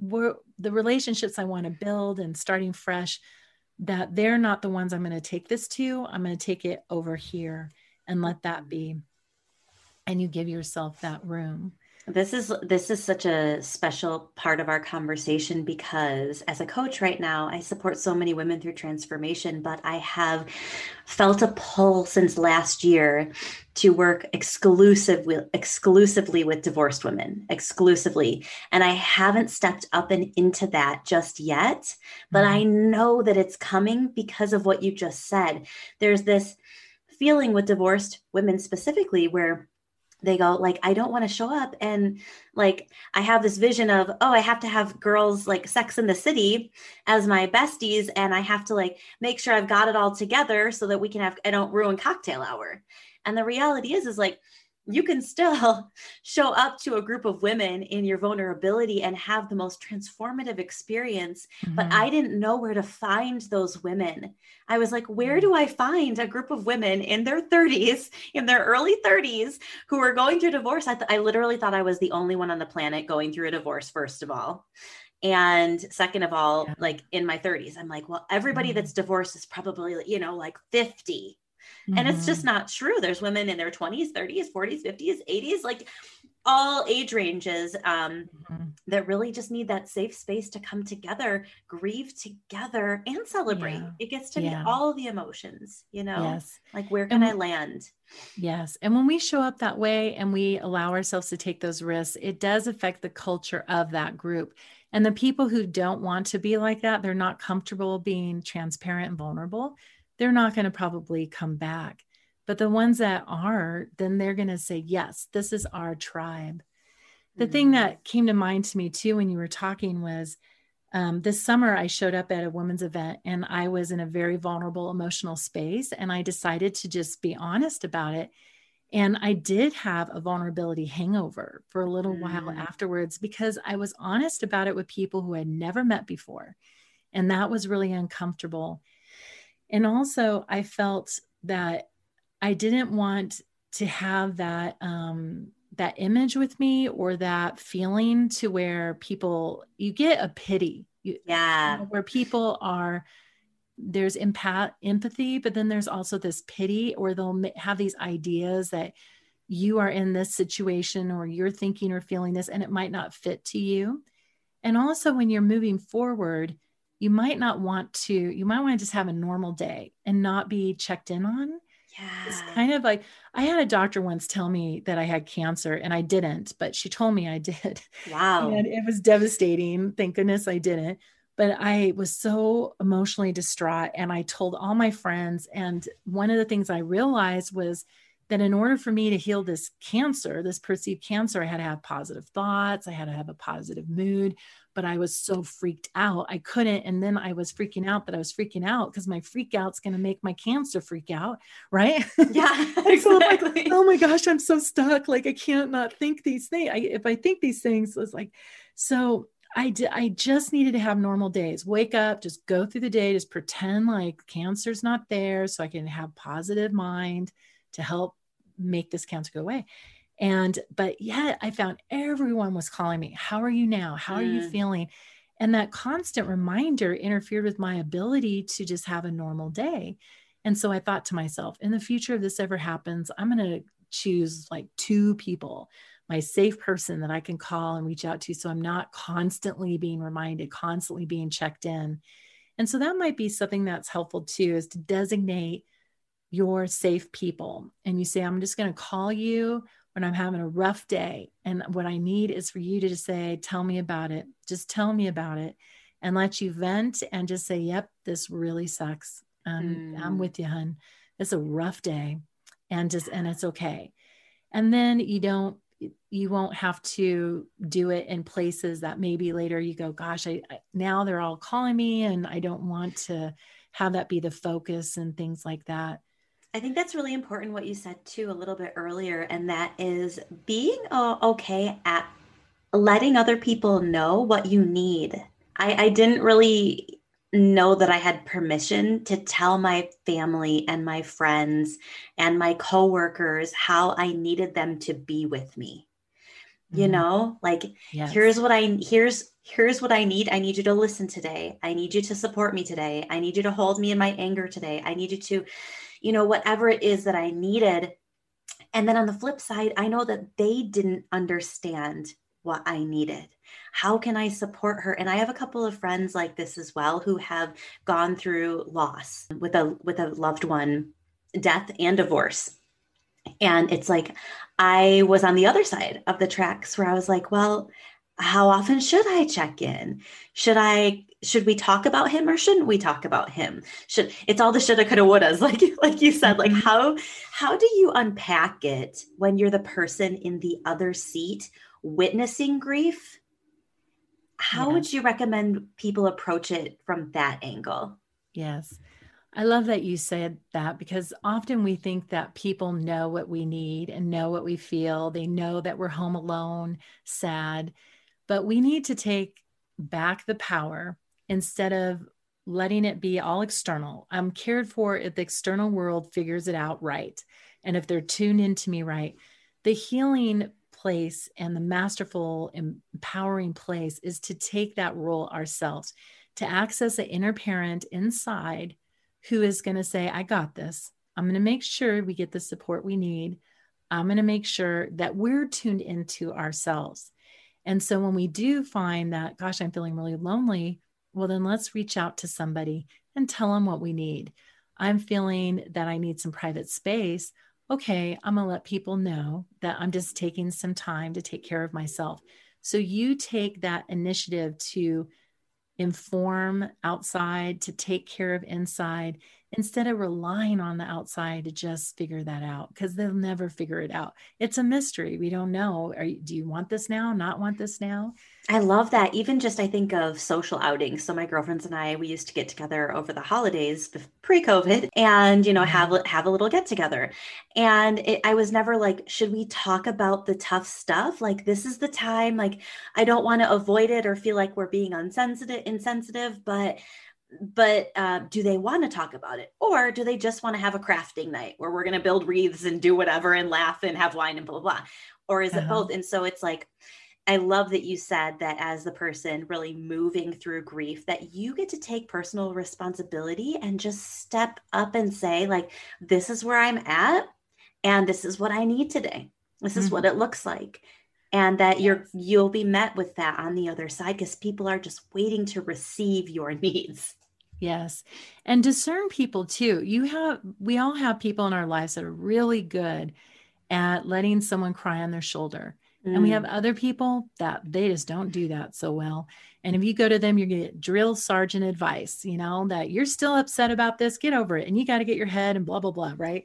the relationships I want to build and starting fresh, that they're not the ones I'm going to take this to. I'm going to take it over here and let that be and you give yourself that room. This is this is such a special part of our conversation because as a coach right now, I support so many women through transformation, but I have felt a pull since last year to work exclusively exclusively with divorced women, exclusively. And I haven't stepped up and into that just yet, but mm-hmm. I know that it's coming because of what you just said. There's this feeling with divorced women specifically where they go like i don't want to show up. And like i have this vision of oh i have to have girls like sex in the city as my besties and i have to like make sure i've got it all together so that we can have i don't ruin cocktail hour. And the reality is is like you can still show up to a group of women in your vulnerability and have the most transformative experience. Mm-hmm. But I didn't know where to find those women. I was like, where do I find a group of women in their 30s, in their early 30s, who are going through divorce? I, th- I literally thought I was the only one on the planet going through a divorce, first of all. And second of all, yeah. like in my 30s, I'm like, well, everybody mm-hmm. that's divorced is probably, you know, like 50 Mm-hmm. And it's just mm-hmm. not true. There's women in their 20s, 30s, 40s, 50s, 80s, like all age ranges um, mm-hmm. that really just need that safe space to come together, grieve together, and celebrate. Yeah. It gets to yeah. be all the emotions, you know? Yes. Like, where can and, I land? Yes. And when we show up that way and we allow ourselves to take those risks, it does affect the culture of that group. And the people who don't want to be like that, they're not comfortable being transparent and vulnerable they're not going to probably come back. But the ones that are, then they're going to say, yes, this is our tribe. The mm-hmm. thing that came to mind to me too when you were talking was um, this summer I showed up at a women's event and I was in a very vulnerable emotional space and I decided to just be honest about it. And I did have a vulnerability hangover for a little mm. while afterwards because I was honest about it with people who I had never met before. And that was really uncomfortable. And also, I felt that I didn't want to have that um, that image with me or that feeling to where people you get a pity. Yeah, you know, where people are there's empath empathy, but then there's also this pity, or they'll have these ideas that you are in this situation or you're thinking or feeling this and it might not fit to you. And also, when you're moving forward, you might not want to, you might want to just have a normal day and not be checked in on. Yeah. It's kind of like I had a doctor once tell me that I had cancer and I didn't, but she told me I did. Wow. And it was devastating. Thank goodness I didn't. But I was so emotionally distraught and I told all my friends. And one of the things I realized was that in order for me to heal this cancer, this perceived cancer, I had to have positive thoughts, I had to have a positive mood, but I was so freaked out. I couldn't. And then I was freaking out that I was freaking out because my freak out's going to make my cancer freak out. Right. Yeah. exactly. like, oh my gosh, I'm so stuck. Like I can't not think these things. I, if I think these things, it's like, so I I just needed to have normal days. Wake up, just go through the day, just pretend like cancer's not there so I can have positive mind to help make this cancer go away. And, but yet I found everyone was calling me, How are you now? How are mm. you feeling? And that constant reminder interfered with my ability to just have a normal day. And so I thought to myself, in the future, if this ever happens, I'm going to choose like two people, my safe person that I can call and reach out to. So I'm not constantly being reminded, constantly being checked in. And so that might be something that's helpful too, is to designate your safe people. And you say, I'm just going to call you when I'm having a rough day. And what I need is for you to just say, Tell me about it. Just tell me about it and let you vent and just say, Yep, this really sucks. Um, mm. I'm with you, hun. It's a rough day and just, and it's okay. And then you don't, you won't have to do it in places that maybe later you go, Gosh, I, I now they're all calling me and I don't want to have that be the focus and things like that. I think that's really important what you said too a little bit earlier, and that is being uh, okay at letting other people know what you need. I, I didn't really know that I had permission to tell my family and my friends and my coworkers how I needed them to be with me. Mm-hmm. You know, like yes. here's what I here's here's what I need. I need you to listen today. I need you to support me today. I need you to hold me in my anger today. I need you to you know, whatever it is that I needed. And then on the flip side, I know that they didn't understand what I needed. How can I support her? And I have a couple of friends like this as well who have gone through loss with a with a loved one, death and divorce. And it's like I was on the other side of the tracks where I was like, well, how often should I check in? Should I should we talk about him or shouldn't we talk about him? Should it's all the shoulda, coulda, wouldas, like like you said. Like mm-hmm. how how do you unpack it when you're the person in the other seat witnessing grief? How yeah. would you recommend people approach it from that angle? Yes. I love that you said that because often we think that people know what we need and know what we feel. They know that we're home alone, sad, but we need to take back the power instead of letting it be all external. I'm cared for if the external world figures it out right. And if they're tuned into me right, the healing place and the masterful, empowering place is to take that role ourselves, to access an inner parent inside who is going to say, I got this. I'm going to make sure we get the support we need. I'm going to make sure that we're tuned into ourselves. And so when we do find that, gosh, I'm feeling really lonely, well, then let's reach out to somebody and tell them what we need. I'm feeling that I need some private space. Okay, I'm going to let people know that I'm just taking some time to take care of myself. So you take that initiative to inform outside, to take care of inside, instead of relying on the outside to just figure that out because they'll never figure it out. It's a mystery. We don't know. Are you, do you want this now? Not want this now? I love that. Even just I think of social outings. So my girlfriends and I, we used to get together over the holidays pre-COVID, and you know have mm-hmm. have a little get together. And it, I was never like, should we talk about the tough stuff? Like this is the time. Like I don't want to avoid it or feel like we're being unsensitive, insensitive, but but uh, do they want to talk about it? Or do they just want to have a crafting night where we're going to build wreaths and do whatever and laugh and have wine and blah blah blah? Or is uh-huh. it both? And so it's like i love that you said that as the person really moving through grief that you get to take personal responsibility and just step up and say like this is where i'm at and this is what i need today. This is mm-hmm. what it looks like and that you're you'll be met with that on the other side because people are just waiting to receive your needs. Yes. And discern people too. You have we all have people in our lives that are really good at letting someone cry on their shoulder. Mm. and we have mm. other people that they just don't do that so well. And if you go to them you get drill sergeant advice you know that you're still upset about this get over it. And you got to get your head and blah blah blah right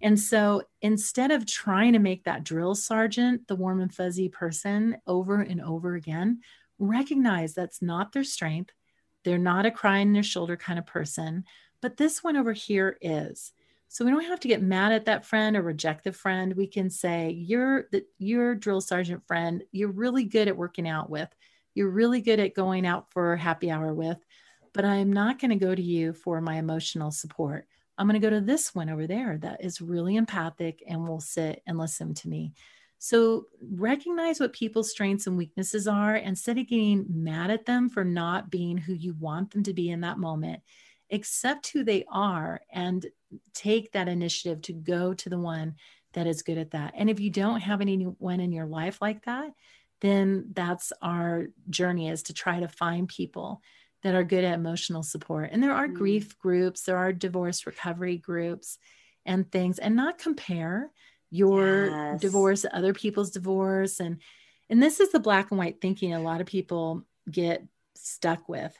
and so instead of trying to make that drill sergeant the warm and fuzzy person over and over again, recognize that's not their strength. They're not a cry in their shoulder kind of person, but this one over here is. So we don't have to get mad at that friend or reject the friend. We can say, "You're the your drill sergeant friend. You're really good at working out with. You're really good at going out for happy hour with, but I'm not going to go to you for my emotional support. I'm going to go to this one over there that is really empathic and will sit and listen to me. So recognize what people's strengths and weaknesses are instead of getting mad at them for not being who you want them to be in that moment. Accept who they are and take that initiative to go to the one that is good at that. And if you don't have anyone in your life like that, then that's our journey is to try to find people that are good at emotional support. And there are mm. grief groups, there are divorce recovery groups and things, and not compare your yes. divorce other people's divorce. And and this is the black and white thinking a lot of people get stuck with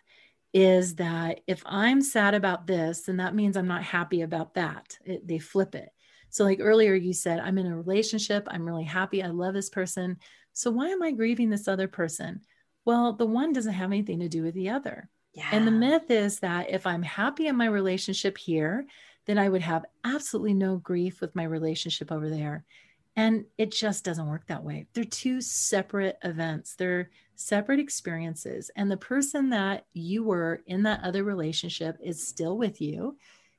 is that if I'm sad about this, then that means I'm not happy about that. It, they flip it. So, like earlier, you said, I'm in a relationship, I'm really happy, I love this person. So, why am I grieving this other person? Well, the one doesn't have anything to do with the other. Yeah. And the myth is that if I'm happy in my relationship here, then I would have absolutely no grief with my relationship over there. And it just doesn't work that way. They're two separate events, they're separate experiences. And the person that you were in that other relationship is still with you.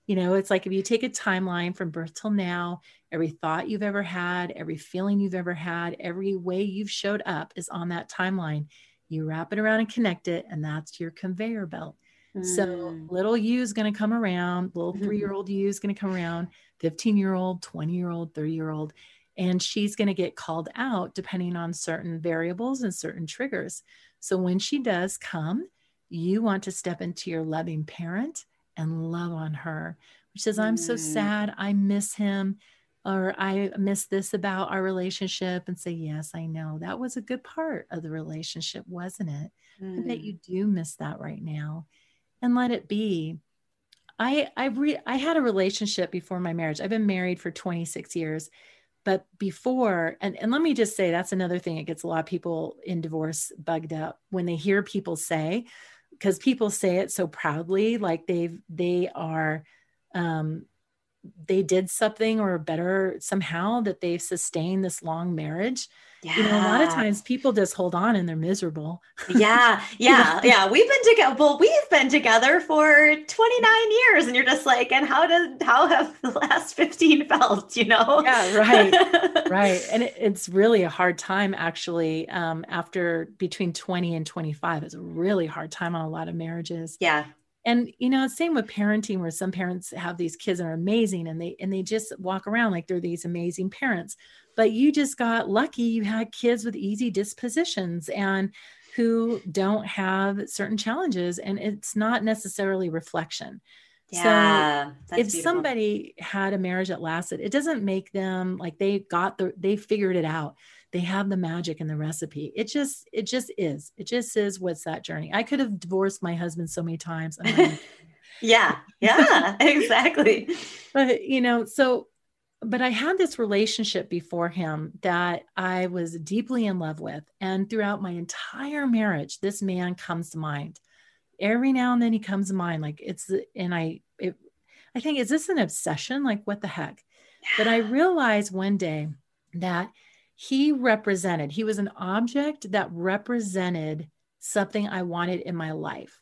You know, it's like if you take a timeline from birth till now, every thought you've ever had, every feeling you've ever had, every way you've showed up is on that timeline you wrap it around and connect it, and that's your conveyor belt. Mm. So little you is going to come around, little three year old you is going to come around, 15 year old, 20 year old, 30 year old. and she's going to get called out depending on certain variables and certain triggers. So when she does come, you want to step into your loving parent and love on her, which says, I'm so mm. sad. I miss him. Or I miss this about our relationship and say, Yes, I know that was a good part of the relationship, wasn't it? Mm. I bet mm. you do miss that right now. And let it be. I I re- I had a relationship before my marriage. I've been married for 26 years but before and, and let me just say that's another thing it gets a lot of people in divorce bugged up when they hear people say because people say it so proudly like they've they are um they did something or better somehow that they've sustained this long marriage yeah. you know a lot of times people just hold on and they're miserable. Yeah yeah yeah. We've been together well we've been together for 29 years and you're just like and how did how have the last 15 felt? You know? Yeah right. Right. And it, it's really a hard time actually um, after between 20 and 25 it's a really hard time on a lot of marriages. Yeah and you know same with parenting where some parents have these kids that are amazing and they and they just walk around like they're these amazing parents. But you just got lucky you had kids with easy dispositions and who don't have certain challenges and it's not necessarily reflection. Yeah, so if beautiful. somebody had a marriage that lasted it doesn't make them like they got the they figured it out they have the magic and the recipe. It just it just is. It just is what's that journey. I could have divorced my husband so many times yeah yeah exactly. But you know so but i had this relationship before him that i was deeply in love with. And throughout my entire marriage this man comes to mind. Every now and then he comes to mind like it's and i it, i think is this an obsession? Like what the heck? Yeah. but i realized one day that he represented, he was an object that represented something I wanted in my life.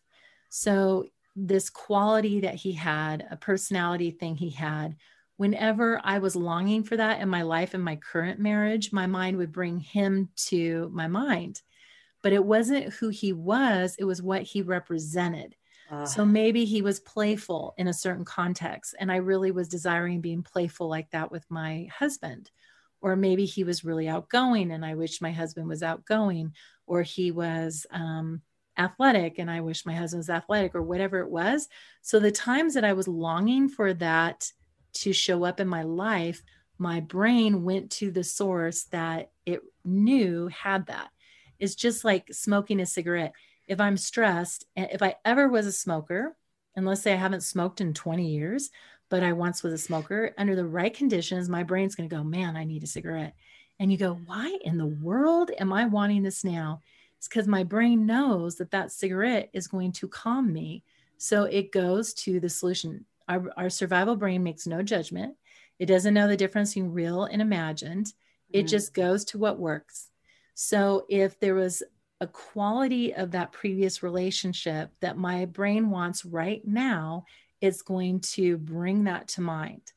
So, this quality that he had, a personality thing he had, whenever I was longing for that in my life, in my current marriage, my mind would bring him to my mind. But it wasn't who he was, it was what he represented. Uh. So maybe he was playful in a certain context. And I really was desiring being playful like that with my husband or maybe he was really outgoing and i wish my husband was outgoing or he was um, athletic and i wish my husband was athletic or whatever it was. So the times that i was longing for that to show up in my life my brain went to the source that it knew had that. It's just like smoking a cigarette. If i'm stressed if i ever was a smoker and let's say i haven't smoked in 20 years but I once was a smoker. Under the right conditions, my brain's going to go, man, I need a cigarette. And you go, why in the world am I wanting this now? It's because my brain knows that that cigarette is going to calm me. So it goes to the solution. Our, our survival brain makes no judgment. It doesn't know the difference between real and imagined. It mm. just goes to what works. So if there was a quality of that previous relationship that my brain wants right now, it's going to bring that to mind.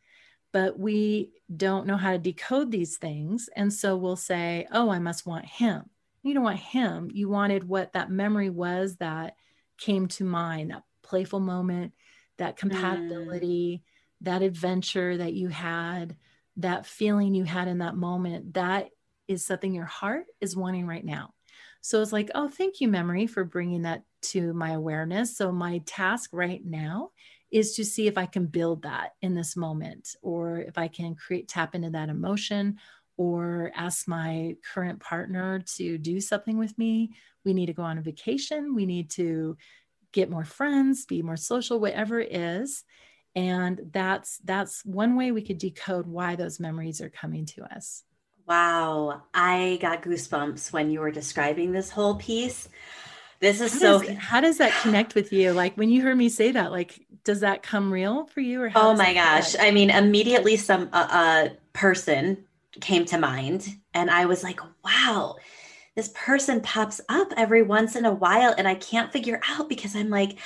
But we don't know how to decode these things. And so we'll say, oh, I must want him. You don't want him. You wanted what that memory was that came to mind, that playful moment, that compatibility, mm. that adventure that you had, that feeling you had in that moment. That is something your heart is wanting right now. So it's like, oh, thank you, memory, for bringing that to my awareness. So my task right now is to see if I can build that in this moment or if I can create tap into that emotion or ask my current partner to do something with me. We need to go on a vacation. We need to get more friends, be more social, whatever it is. And that's that's one way we could decode why those memories are coming to us. Wow, I got goosebumps when you were describing this whole piece. This is how so. Does, how does that connect with you? Like when you heard me say that, like does that come real for you? Or oh my gosh! I mean, immediately some uh, uh, person came to mind, and I was like, wow. This person pops up every once in a while, and I can't figure out because I'm like,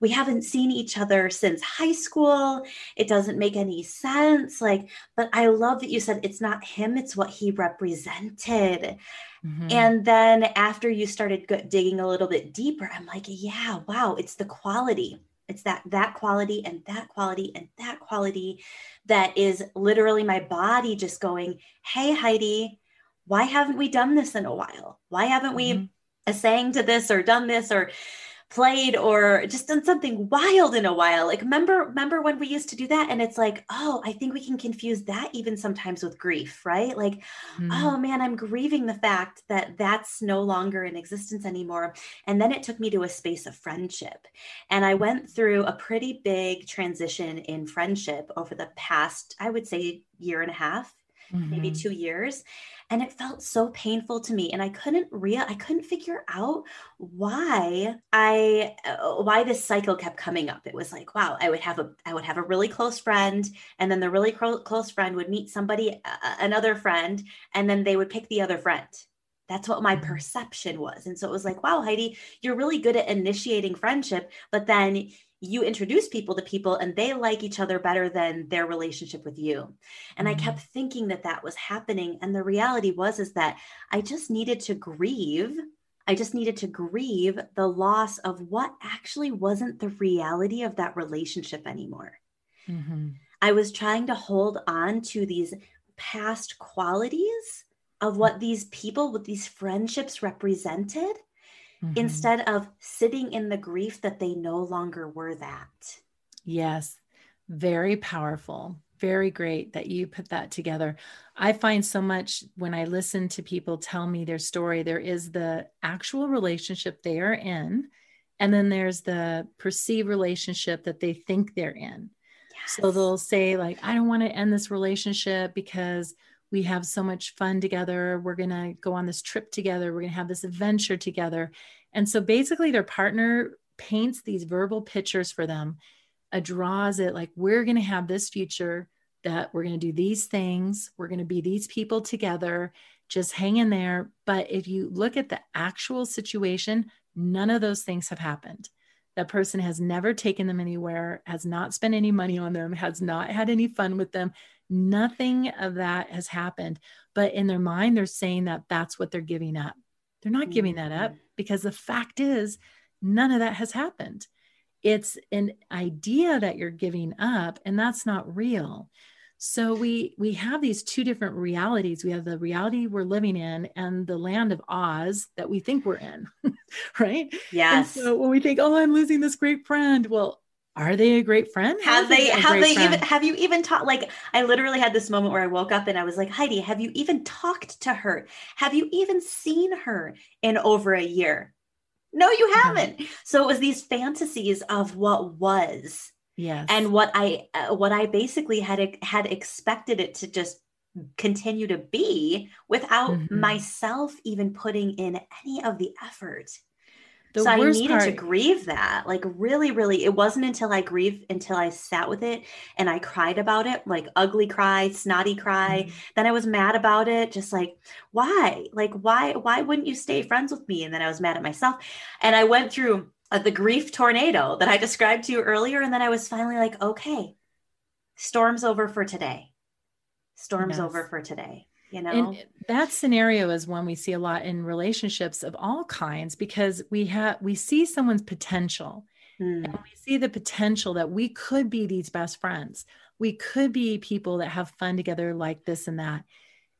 we haven't seen each other since high school. It doesn't make any sense. Like, but I love that you said it's not him, it's what he represented. Mm-hmm. And then after you started digging a little bit deeper, I'm like, yeah, wow, it's the quality. it's that that quality and that quality and that quality that is literally my body just going hey heidi why haven't we done this in a while why haven't mm-hmm. we saying to this or done this or played or just done something wild in a while. Like remember remember when we used to do that and it's like, "Oh, I think we can confuse that even sometimes with grief, right? Like, mm-hmm. oh man, I'm grieving the fact that that's no longer in existence anymore." And then it took me to a space of friendship. And I went through a pretty big transition in friendship over the past, I would say year and a half, mm-hmm. maybe 2 years and it felt so painful to me and i couldn't real i couldn't figure out why i uh, why this cycle kept coming up it was like wow i would have a i would have a really close friend and then the really cro- close friend would meet somebody uh, another friend and then they would pick the other friend that's what my mm-hmm. perception was. And so it was like, wow, Heidi, you're really good at initiating friendship, but then you introduce people to people and they like each other better than their relationship with you and mm-hmm. i kept thinking that that was happening and the reality was is that i just needed to grieve i just needed to grieve the loss of what actually wasn't the reality of that relationship anymore mm-hmm. i was trying to hold on to these past qualities of what these people with these friendships represented mm-hmm. instead of sitting in the grief that they no longer were that. Yes, very powerful. Very great that you put that together. I find so much when I listen to people tell me their story, there is the actual relationship they are in, and then there's the perceived relationship that they think they're in. Yes. So they'll say, like, I don't want to end this relationship because we have so much fun together. We're going to go on this trip together. We're going to have this adventure together. And so basically, their partner paints these verbal pictures for them, uh, draws it like, we're going to have this future, that we're going to do these things, we're going to be these people together, just hang in there. But if you look at the actual situation, none of those things have happened. That person has never taken them anywhere, has not spent any money on them, has not had any fun with them, Nothing of that has happened. But in their mind, they're saying that that's what they're giving up. They're not giving that up mm-hmm. because the fact is, none of that has happened. It's an idea that you're giving up, and that's not real. So we we have these two different realities. We have the reality we're living in and the land of Oz that we think we're in, right? Yes. And so when we think, "Oh, I'm losing this great friend," well, are they a great friend? Have they have they friend? even have you even talked like I literally had this moment where I woke up and I was like, Heidi, have you even talked to her? Have you even seen her in over a year? No, you haven't. So it was these fantasies of what was. Yes. And what I uh, what I basically had had expected it to just continue to be without mm-hmm. myself even putting in any of the effort. The so I needed part- to grieve that. Like really, really, it wasn't until I grieved until I sat with it and I cried about it, like ugly cry, snotty cry. Mm-hmm. Then I was mad about it, just like, why? Like, why, why wouldn't you stay friends with me? And then I was mad at myself. And I went through uh, the grief tornado that I described to you earlier. And then I was finally like, okay, storm's over for today. Storm's yes. over for today you know? and that scenario is one we see a lot in relationships of all kinds because we have we see someone's potential. Mm. and we see the potential that we could be these best friends. We could be people that have fun together like this and that.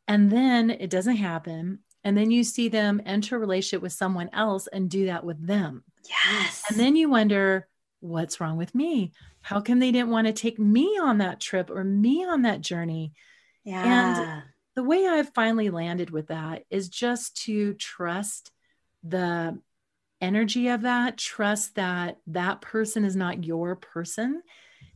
And then it doesn't happen. And then you see them enter a relationship with someone else and do that with them. Yes. and then you wonder what's wrong with me? How come they didn't want to take me on that trip or me on that journey? Yeah. and the way I've finally landed with that is just to trust the energy of that, trust that that person is not your person.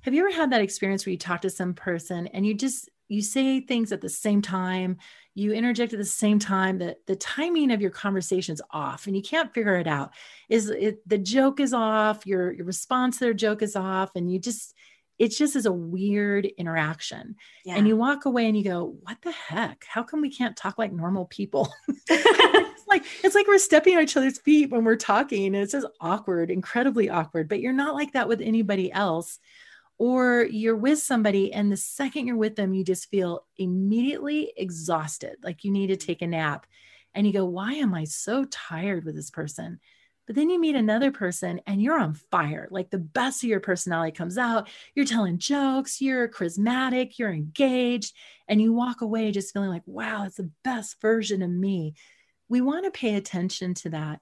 Have you ever had that experience where you talk to some person and you just you say things at the same time, you interject at the same time that the timing of your conversation is off and you can't figure it out. Is it the joke is off, your your response to their joke is off and you just it just is a weird interaction. Yeah. And you walk away and you go, what the heck? How come we can't talk like normal people? it's like it's like we're stepping on each other's feet when we're talking. And it's just awkward, incredibly awkward. But you're not like that with anybody else. Or you're with somebody, and the second you're with them, you just feel immediately exhausted, like you need to mm-hmm. take a nap. And you go, Why am I so tired with this person? But then you meet another person and you're on fire. Like the best of your personality comes out. You're telling jokes, you're charismatic, you're engaged, and you walk away just feeling like, wow, it's the best version of me. We want to pay attention to that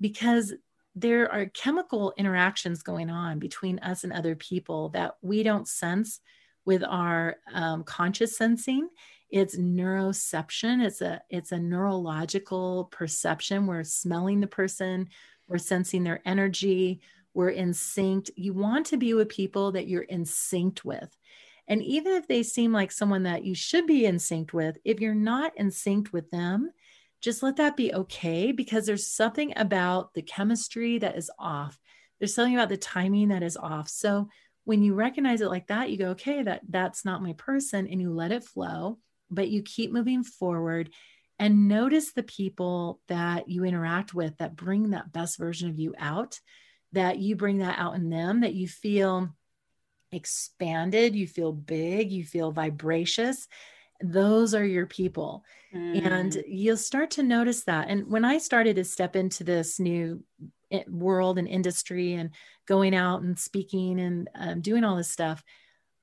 because there are chemical interactions going on between us and other people that we don't sense with our um, conscious sensing it's neuroception it's a it's a neurological perception we're smelling the person we're sensing their energy we're in sync you want to be with people that you're in sync with and even if they seem like someone that you should be in sync with if you're not in sync with them just let that be okay because there's something about the chemistry that is off. There's something about the timing that is off. So when you recognize it like that, you go, okay, that that's not my person, and you let it flow, but you keep moving forward and notice the people that you interact with that bring that best version of you out, that you bring that out in them, that you feel expanded, you feel big, you feel vibracious. Those are your people. Mm. and you'll start to notice that. And when i started to step into this new eh, world and industry and going out and speaking and um, doing all this stuff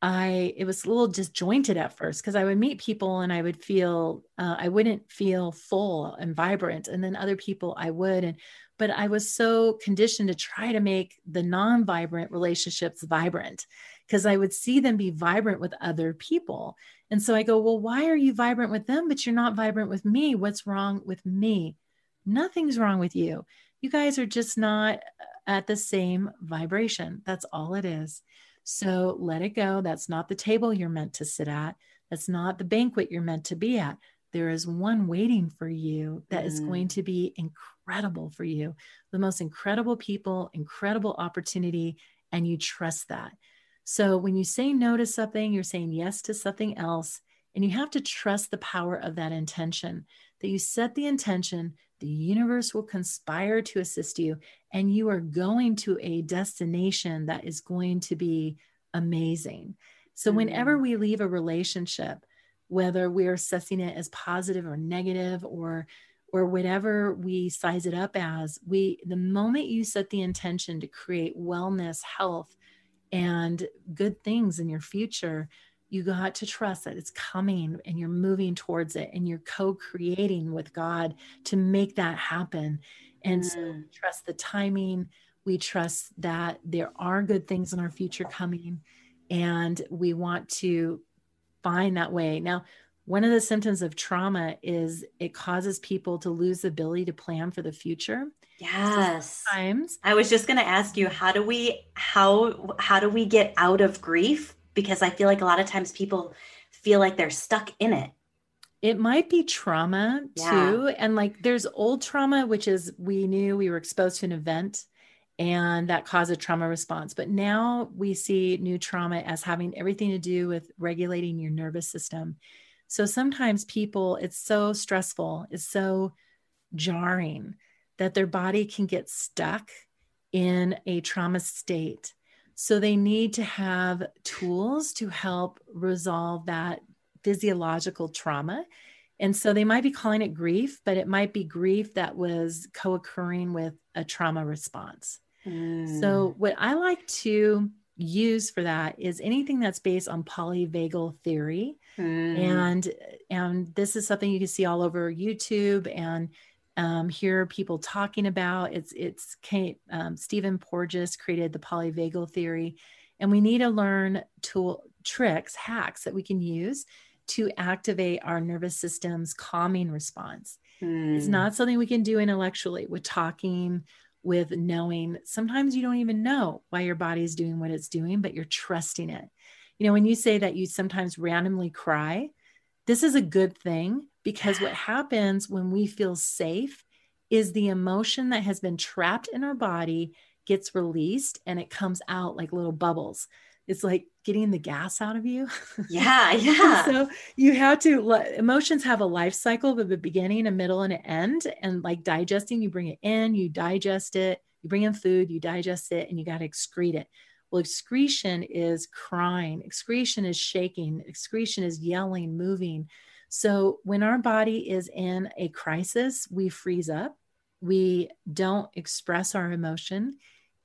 i it was a little disjointed at first because i would meet people and i would feel uh, i wouldn't feel full and vibrant and then other people i would and but i was so conditioned to try to make the non-vibrant relationships vibrant because i would see them be vibrant with other people and so I go, Well, why are you vibrant with them, but you're not vibrant with me? What's wrong with me? Nothing's wrong with you. You guys are just not at the same vibration. That's all it is. So let it go. That's not the table you're meant to sit at. That's not the banquet you're meant to be at. There is one waiting for you that mm. is going to be incredible for you. The most incredible people, incredible opportunity, and you trust that. So when you say no to something, you're saying yes to something else. And you have to trust the power of that intention that you set the intention, the universe will conspire to assist you, and you are going to a destination that is going to be amazing. So, mm-hmm. whenever we leave a relationship, whether we're assessing it as positive or negative or or whatever we size it up as we the moment you set the intention to create wellness health and good things in your future, you got to trust that it's coming and you're moving towards it and you're co creating with God to make that happen. And mm. so trust the timing. We trust that there are good things in our future coming and we want to find that way. Now, one of the symptoms of trauma is it causes people to lose the ability to plan for the future. Yes. Sometimes I was just going to ask you how do we how how do we get out of grief because I feel like a lot of times people feel like they're stuck in it. It might be trauma yeah. too and like there's old trauma which is we knew we were exposed to an event and that caused a trauma response. But now we see new trauma as having everything to do with regulating your nervous system so sometimes people, it's so stressful, it's so jarring that their body can get stuck in a trauma state. So they need to have tools to help resolve that physiological trauma. And so they might be calling it grief, but it might be grief that was co occurring with a trauma response. Mm. So, what I like to use for that is anything that's based on polyvagal theory mm. and and this is something you can see all over youtube and um, hear people talking about it's it's Kate, um, stephen porges created the polyvagal theory and we need to learn tool tricks hacks that we can use to activate our nervous system's calming response mm. it's not something we can do intellectually with talking with knowing sometimes you don't even know why your body is doing what it's doing, but you're trusting it. You know, when you say that you sometimes randomly cry, this is a good thing because what happens when we feel safe is the emotion that has been trapped in our body gets released and it comes out like little bubbles it's like getting the gas out of you. Yeah, yeah. so you have to emotions have a life cycle with a beginning, a middle, and an end. And like digesting, you bring it in, you digest it, you bring in food, you digest it, and you got to excrete it. Well, excretion is crying, excretion is shaking, excretion is yelling, moving. So when our body is in a crisis, we freeze up we don't express our emotion,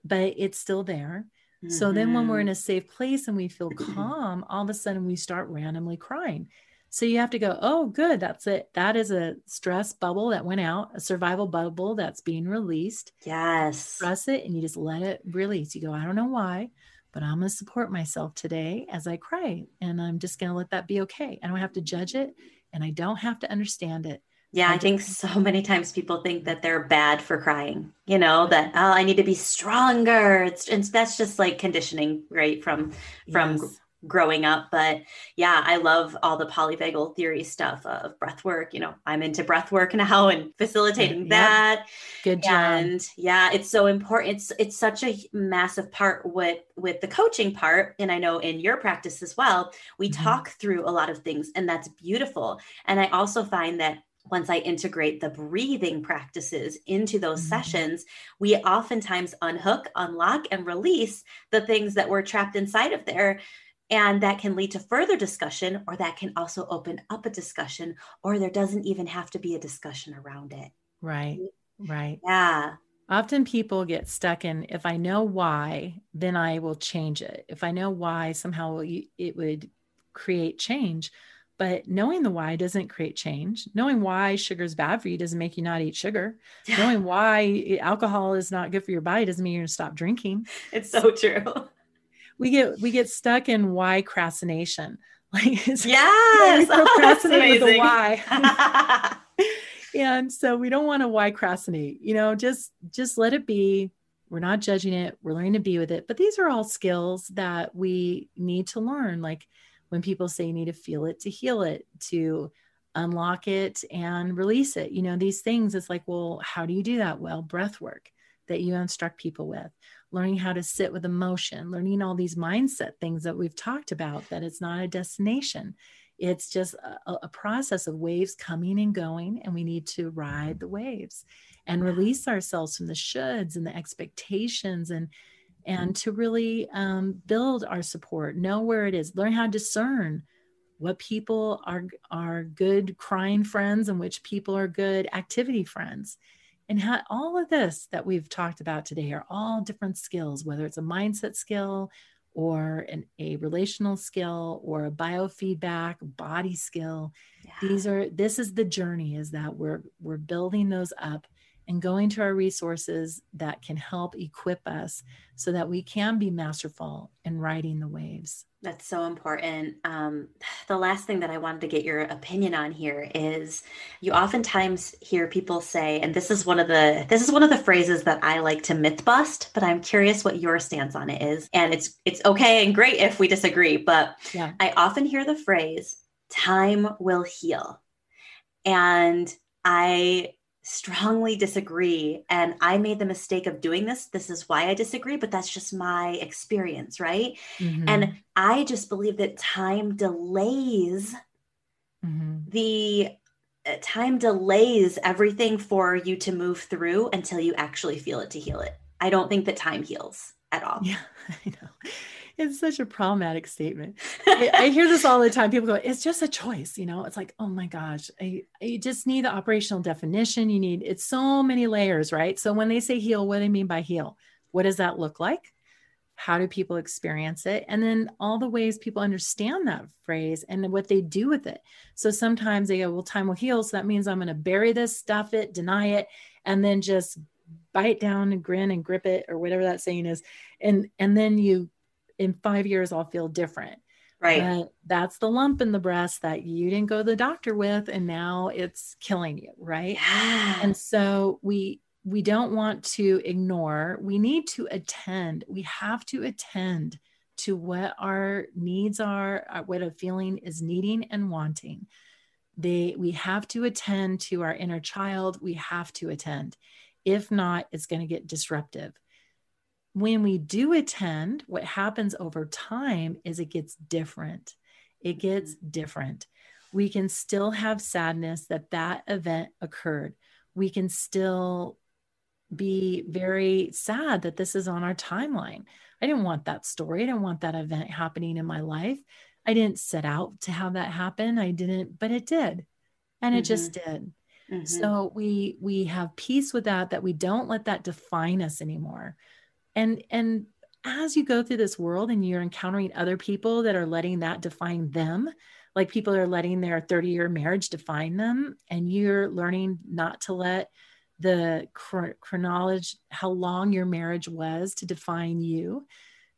but it's still there. Mm-hmm. So then when we're in mm-hmm. a safe place and we feel calm, all of a sudden we start randomly crying. So you have to go, oh, good, that's it. That is a stress bubble that went out, a survival bubble that's being released. Yes. Press it and you just let it release. You go, I don't know why, but I'm going to support myself today as I cry. And I'm just going to let that be okay. I don't have to judge it and I don't have to understand it. Yeah, I think so many times people think that they're bad for crying, you know, that oh, I need to be stronger. It's and that's just like conditioning, right? From from yes growing up. But yeah, I love all the polyvagal theory stuff of breath work. You know, I'm into breath work now and facilitating yep. that. Good job. And yeah, it's so important. It's it's such a massive part with with the coaching part. And I know in your practice as well, we mm-hmm. talk through a lot of things and that's beautiful. And I also find that once I integrate the breathing practices into those mm-hmm. sessions, we oftentimes unhook, unlock, and release the things that were trapped inside of there and that can lead to further discussion, or that can also open up a discussion, or there doesn't even have to be a discussion around it. Right, right. Yeah. Often people get stuck in if I know why, then I will change it. If I know why, somehow it would create change. But knowing the why doesn't create change. Knowing why sugar is bad for you doesn't make you not eat sugar. knowing why alcohol is not good for your body doesn't mean you're going to stop drinking. It's so true we get we get stuck in why procrastination. Like yes, we procrastinate with the why. and so we don't want to why crastinate. You know, just just let it be. We're not judging it. We're learning to be with it. But these are all skills that we need to learn. Like when people say you need to feel it to heal it, to unlock it and release it. You know, these things, it's like, well, how do you do that? Well, breath work that you instruct people with learning how to sit with emotion, learning all these mindset things that we've talked about, that it's not a destination. It's just a, a, process of waves coming and going, and we need to ride the waves and release ourselves from the shoulds and the expectations and and to really um, build our support, know where it is, learn how to discern what people are are good crying friends and which people are good activity friends and how, all of this that we've talked about today are all different skills, whether it's a mindset skill or an, a relational skill or a biofeedback body skill. Yeah. These are this is the journey is that we're we're building those up and going to our resources that can help equip us so that we can be masterful in riding the waves. That's so important. Um, the last thing that I wanted to get your opinion on here is you oftentimes hear people say, and this is one of the this is one of the phrases that I like to myth bust, but I'm curious what your stance on it is. And it's it's okay and great if we disagree, but yeah. I often hear the phrase "time will heal," and I strongly disagree. And I made the mistake of doing this. This is why I disagree, but that's just my experience, right? Mm-hmm. And I just believe that time delays mm-hmm. the uh, time delays everything for you to move through until you actually feel it to heal it. I don't think that time heals at all. Yeah, I know it's such a problematic statement. I, I, hear this all the time. People go, it's just a choice. You know, it's like, oh my gosh, I, I just need the operational definition. You need, it's so many layers, right? So when they say heal, what do they mean by heal? What does that look like? How do people experience it? And then all the ways people understand that phrase and what they do with it. So sometimes they go, well, time will heal. So that means I'm going to bury this, stuff it, deny it, and then just bite down and grin and grip it or whatever that saying is. And, and then you in five years I'll feel different. Right. But that's the lump in the breast that you didn't go to the doctor with and now it's killing you, right? Yeah. And so we we don't want to ignore. We need to attend. We have to attend to what our needs are, uh, what a feeling is needing and wanting. They we have to attend to our inner child. We have to attend. If not, it's going to get disruptive when we do attend, what happens over time is it gets different. It gets mm-hmm. different. We can still have sadness that that event occurred. We can still be very sad that this is on our timeline. I didn't want that story. I didn't want that event happening in my life. I didn't set out to have that happen. I didn't, but it did. And it mm-hmm. just did. Mm-hmm. So we we have peace with that that we don't let that define us anymore. And and as you go through this world and you're encountering other people that are letting that define them, like people are letting their 30 year marriage define them and you're learning not to let the chronology how long your marriage was to define you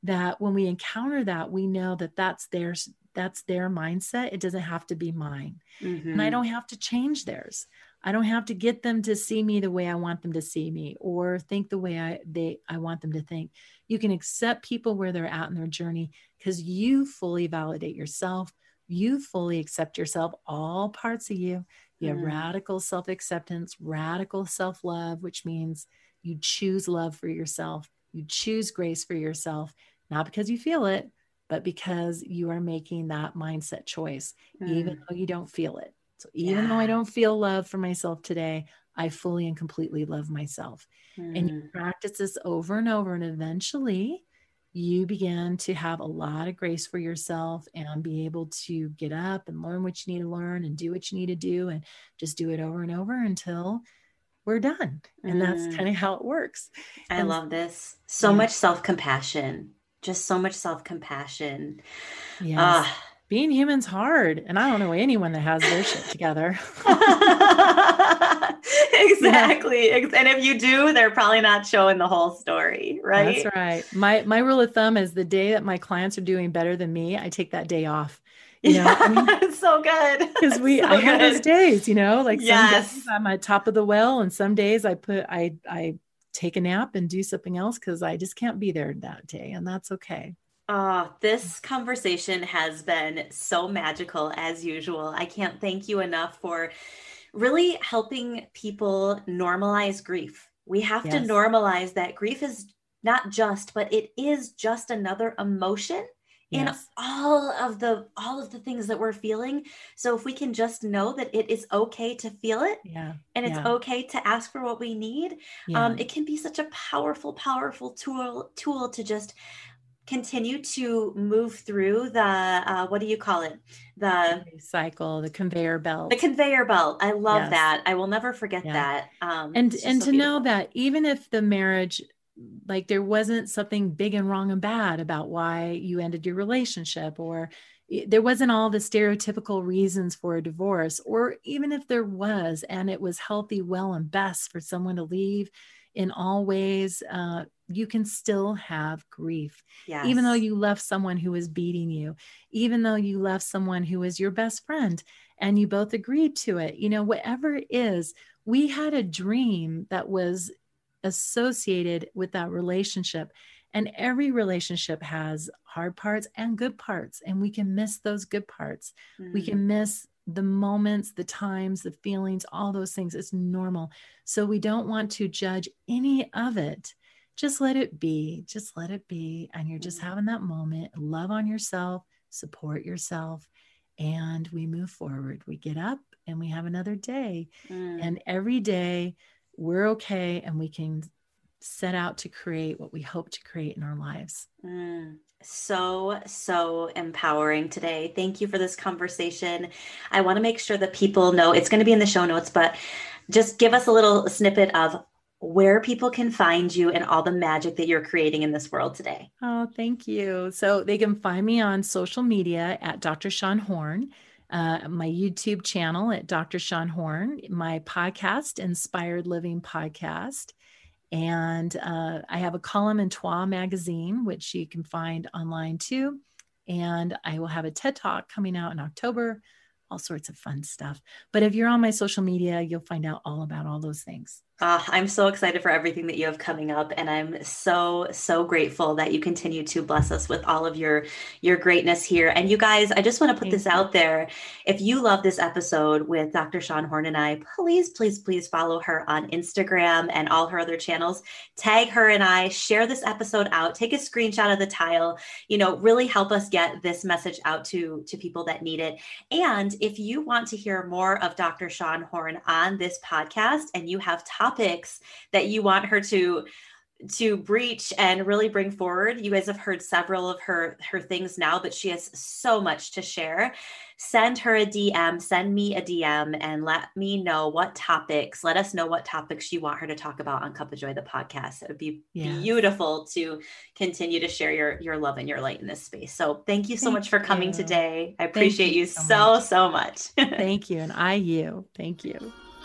that when we encounter that we know that that's their that's their mindset it doesn't have to be mine mm-hmm. and i mm-hmm. don't have to change theirs i don't have to get them to see me the way i want them to see me or think the way i they i want them to think you can accept people where they're at in their journey because you fully validate yourself you fully accept yourself all parts of you you have mm. radical self acceptance, radical self love, which means you choose love for yourself. You choose grace for yourself, not because you feel it, but because you are making that mindset choice, mm. even though you don't feel it. So, even yeah. though I don't feel love for myself today, I fully and completely love myself. Mm. And you mm. practice this over and over, and eventually you begin to have a lot of grace for yourself and be able to get up and learn what you need to learn and do what you need to do and just do it over and over until we're done. And mm. that's kind of how it works. I and, love this. So yeah. much self compassion, just so much self compassion. Yeah. Uh, being human's hard and i don't know anyone that has their shit together. Exactly yeah. and if you do they're probably not showing the whole story right that's right? my my rule of thumb is the day that my clients are doing better than me i take that day off you know yeah, I mean, it's so good. Because we so i have those days you know like yes. some days i'm at top of the well and some days i put i i take a nap and do something else because i just can't be there that day and that's okay Oh, this conversation has been so magical as usual. I can't thank you enough for really helping people normalize grief. We have yes. to normalize that grief is not just, but it is just another emotion in yes. all of the all of the things that we're feeling so if we can just know that it is okay to feel it yeah and it's yeah. okay to ask for what we need yeah. um, it can be such a powerful powerful tool tool to just continue to move through the uh, what do you call it the cycle the conveyor belt the conveyor belt i love yes. that i will never forget yeah. that um, and and so to beautiful. know that even if the marriage like there wasn't something big and wrong and bad about why you ended your relationship or there wasn't all the stereotypical reasons for a divorce or even if there was and it was healthy well and best for someone to leave in all ways uh, you can still have grief. Yes. Even though you left someone who was beating you, even though you left someone who was your best friend and you both agreed to it, you know, whatever it is, we had a dream that was associated with that relationship. And every relationship has hard parts and good parts, and we can miss those good parts. Mm. We can miss the moments, the times, the feelings, all those things. It's normal. So we don't want to judge any of it just let it be. Just let it be. And you're just mm-hmm. having that moment. Love on yourself, support yourself, and we move forward. We get up and we have another day. Mm. And every day we're okay and we can set out to create what we hope to create in our lives. Mm so so empowering today thank you for this conversation i want to make sure that people know it's going to be in the show notes but just give us a little snippet of where people can find you and all the magic that you're creating in this world today. Oh, thank you. So they can find me on social media at Dr. Sean Horn, uh, my YouTube channel at Dr. Sean Horn, my podcast, Inspired Living Podcast. And uh, I have a column in Toi magazine, which you can find online too. And I will have a TED Talk coming out in October, all sorts of fun stuff. But if you're on my social media, you'll find out all about all those things. Uh, I'm so excited for everything that you have coming up, and I'm so so grateful that you continue to bless us with all of your your greatness here. And you guys, I just want to put Thank this you. out there. If you love this episode with Dr. Sean Horn and I, please, please, please follow her on Instagram and all her other channels. Tag her and I. Share this episode out. Take a screenshot of the tile. You know, really help us get this message out to to people that need it. And if you want to hear more of Dr. Sean Horn on this podcast, and you have topics that you want her to to breach and really bring forward. You guys have heard several of her her things now, but she has so much to share. Send her a DM, send me a DM and let me know what topics, let us know what topics you want her to talk about on Cup of Joy the podcast. It would be yes. beautiful to continue to share your your love and your light in this space. So, thank you so thank much for coming you. today. I appreciate you, you, so so much. so much. thank you and I you. Thank you.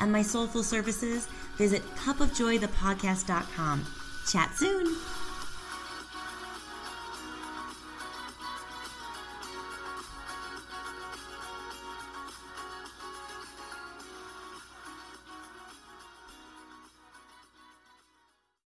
and my soulful services, visit cupofjoythepodcast.com. Chat soon.